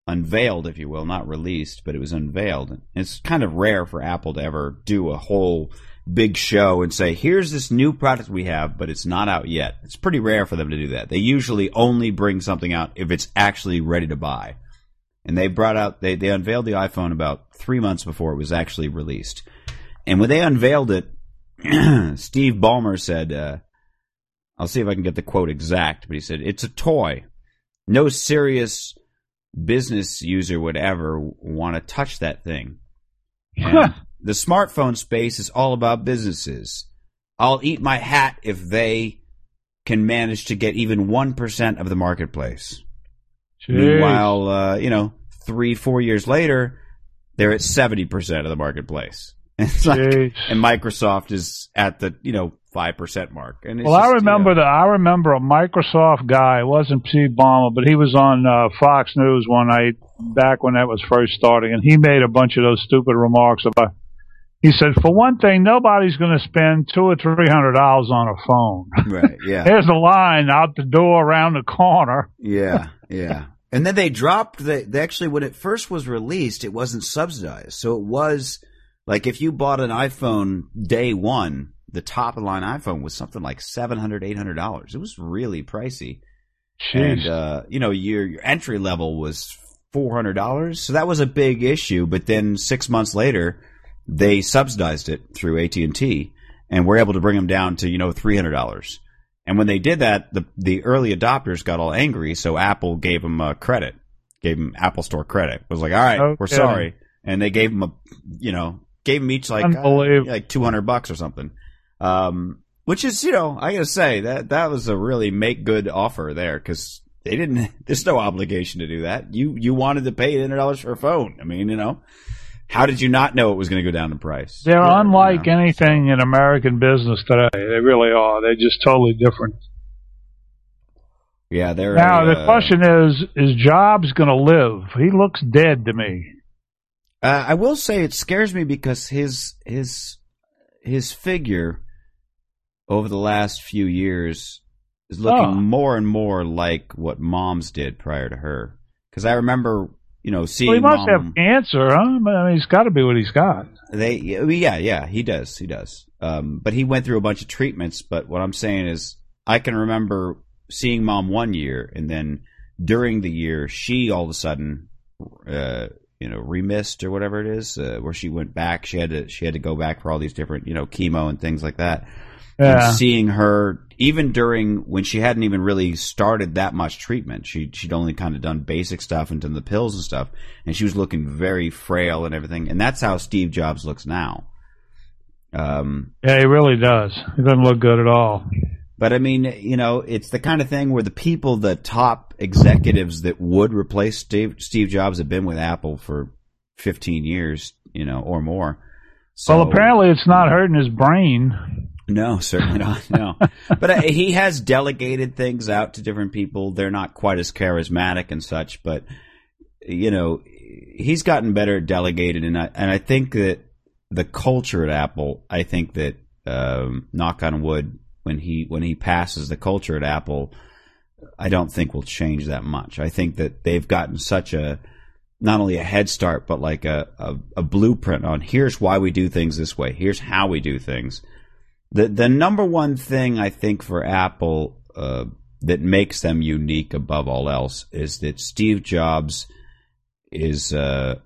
unveiled, if you will, not released, but it was unveiled. It's kind of rare for Apple to ever do a whole big show and say, "Here's this new product we have, but it's not out yet." It's pretty rare for them to do that. They usually only bring something out if it's actually ready to buy and they brought out they, they unveiled the iphone about three months before it was actually released and when they unveiled it <clears throat> steve ballmer said uh, i'll see if i can get the quote exact but he said it's a toy no serious business user would ever want to touch that thing the smartphone space is all about businesses i'll eat my hat if they can manage to get even 1% of the marketplace Jeez. Meanwhile, uh, you know, three, four years later, they're at seventy percent of the marketplace. And it's like, Jeez. and Microsoft is at the you know five percent mark. And Well, I just, you remember know, the I remember a Microsoft guy. It wasn't Steve Ballmer, but he was on uh, Fox News one night back when that was first starting, and he made a bunch of those stupid remarks about. He said, for one thing, nobody's going to spend two or three hundred dollars on a phone. right, yeah, <laughs> There's a line out the door around the corner. yeah, <laughs> yeah. And then they dropped the. They actually, when it first was released, it wasn't subsidized, so it was like if you bought an iPhone day one, the top of the line iPhone was something like seven hundred, eight hundred dollars. It was really pricey. Jeez. and uh, you know your your entry level was four hundred dollars, so that was a big issue. But then six months later, they subsidized it through AT and T, and were able to bring them down to you know three hundred dollars. And when they did that, the the early adopters got all angry, so Apple gave them a credit, gave them Apple Store credit. It Was like, all right, No we're sorry, and they gave them a you know gave them each like uh, like two hundred bucks or something. Um, which is, you know, I gotta say that that was a really make good offer there because they didn't. <laughs> There's no obligation to do that. You you wanted to pay eight hundred dollars for a phone. I mean, you know, how did you not know it was going to go down in price? They're Yeah, unlike you know. anything in American business today. They really are. They're just totally different. Yeah, they're Now a, the uh, question is: Is Jobs going to live? He looks dead to me. Uh, I will say it scares me because his his his figure over the last few years is looking Oh. more and more like what Mom's did prior to her. Because I remember, you know, seeing Well, he must Mom, have cancer, huh? I mean, he's got to be what he's got. they, yeah, yeah, he does, he does. Um, but he went through a bunch of treatments. But what I'm saying is, I can remember seeing Mom one year, and then during the year, she all of a sudden, uh, you know, remissed or whatever it is, uh, where she went back. She had to, she had to go back for all these different, you know, chemo and things like that. Yeah. And seeing her, even during when she hadn't even really started that much treatment, she she'd only kind of done basic stuff and done the pills and stuff, and she was looking very frail and everything. And that's how Steve Jobs looks now. Um, Yeah, he really does. He doesn't look good at all. but I mean, you know, it's the kind of thing where the people, the top executives that would replace Steve Steve Jobs have been with Apple for 15 years, you know, or more. So, well, apparently it's not hurting his brain. No, certainly not. No, <laughs> but uh, he has delegated things out to different people. They're not quite as charismatic and such, but you know, he's gotten better at delegated, and I and I think that the culture at Apple. I think that um, knock on wood, when he when he passes, the culture at Apple, I don't think will change that much. I think that they've gotten such a not only a head start, but like a, a, a blueprint on here's why we do things this way. Here's how we do things the the number one thing I think for Apple uh, that makes them unique above all else is that Steve Jobs is uh,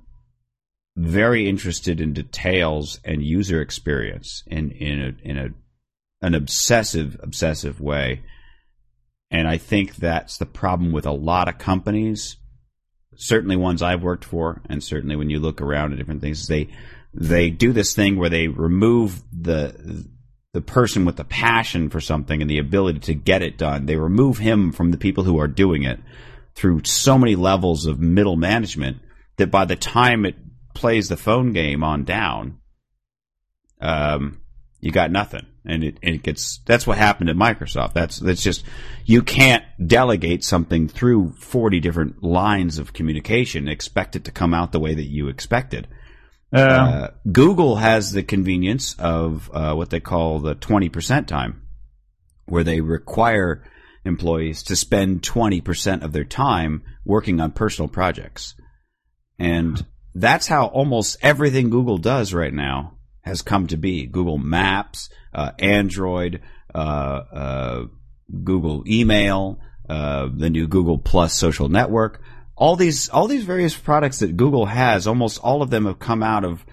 very interested in details and user experience in in a, in a an obsessive obsessive way, and I think that's the problem with a lot of companies. Certainly, ones I've worked for, and certainly when you look around at different things, they they do this thing where they remove the the person with the passion for something and the ability to get it done. They remove him from the people who are doing it through so many levels of middle management that by the time it plays the phone game on down, um, you got nothing. And it, and it gets, that's what happened at Microsoft. That's, that's just, you can't delegate something through 40 different lines of communication and expect it to come out the way that you expected. Yeah. Uh, Google has the convenience of uh, what they call the 20% time, where they require employees to spend 20% of their time working on personal projects. And that's how almost everything Google does right now has come to be. Google Maps, uh, Android, uh, uh, Google Email, uh, the new Google Plus social network all these all these various products that Google has, almost all of them have come out of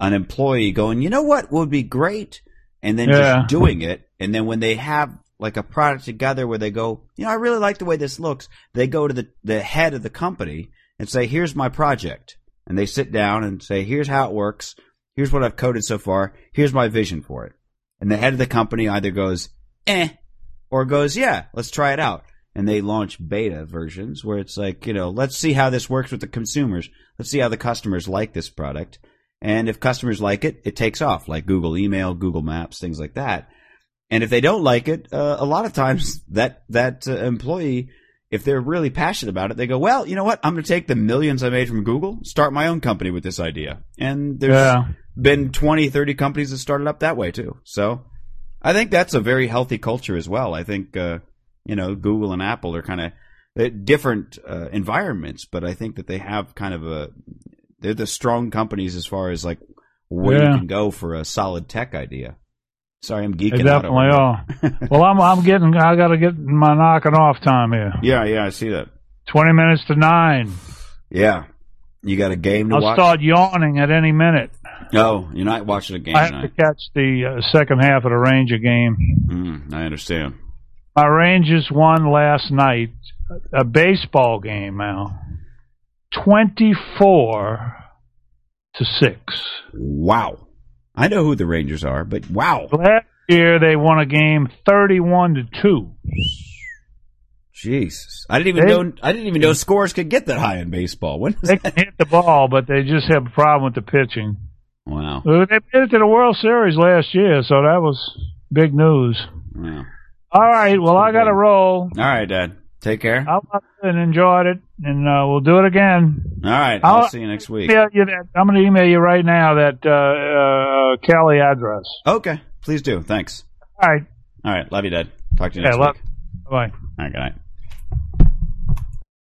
an employee going, you know what would be great, and then Yeah. just doing it. And then when they have like a product together where they go, you know, I really like the way this looks, they go to the the head of the company and say, here's my project, and they sit down and say, here's how it works, here's what I've coded so far, here's my vision for it, and the head of the company either goes, eh, or goes, yeah, let's try it out and they launch beta versions where it's like, you know, let's see how this works with the consumers. Let's see how the customers like this product. And if customers like it, it takes off, like Google Email, Google Maps, things like that. And if they don't like it, uh, a lot of times <laughs> that that uh, employee, if they're really passionate about it, they go, "Well, you know what? I'm going to take the millions I made from Google, start my own company with this idea." And there's Yeah. Been 20, 30 companies that started up that way too. So I think that's a very healthy culture as well. I think uh, you know Google and Apple are kind of different uh, environments, but I think that they have kind of a they're the strong companies as far as like where Yeah. you can go for a solid tech idea. Sorry, I'm They geeking out. definitely are. well, I'm I'm getting I got to get my knocking off time here. here. Yeah, yeah, I see that. Twenty minutes to nine. Yeah, you got a game to I'll watch. start yawning at any minute. Oh, you're not watching a game I have to catch the uh, second half of the Ranger game. Mm, I understand. My Rangers won last night, a baseball game now, twenty-four to six. Wow, I know who the Rangers are, but wow, Last year they won a game thirty-one to two. Jesus, I didn't even They- know. I didn't even know scores could get that high in baseball. When They that? can hit the ball, but they just have a problem with the pitching. Wow, Well, They made it to the World Series last year, so that was big news. wow. All right, well I got to roll. All right, Dad. Take care. I loved it and enjoyed it, and uh, we'll do it again. All right, I'll I'll- see you next week. Yeah, you, I'm going to email you right now that uh, uh, Cali address. Okay, please do. Thanks. All right. All right, love you, Dad. Talk to you next love- week. Bye. All right, good night.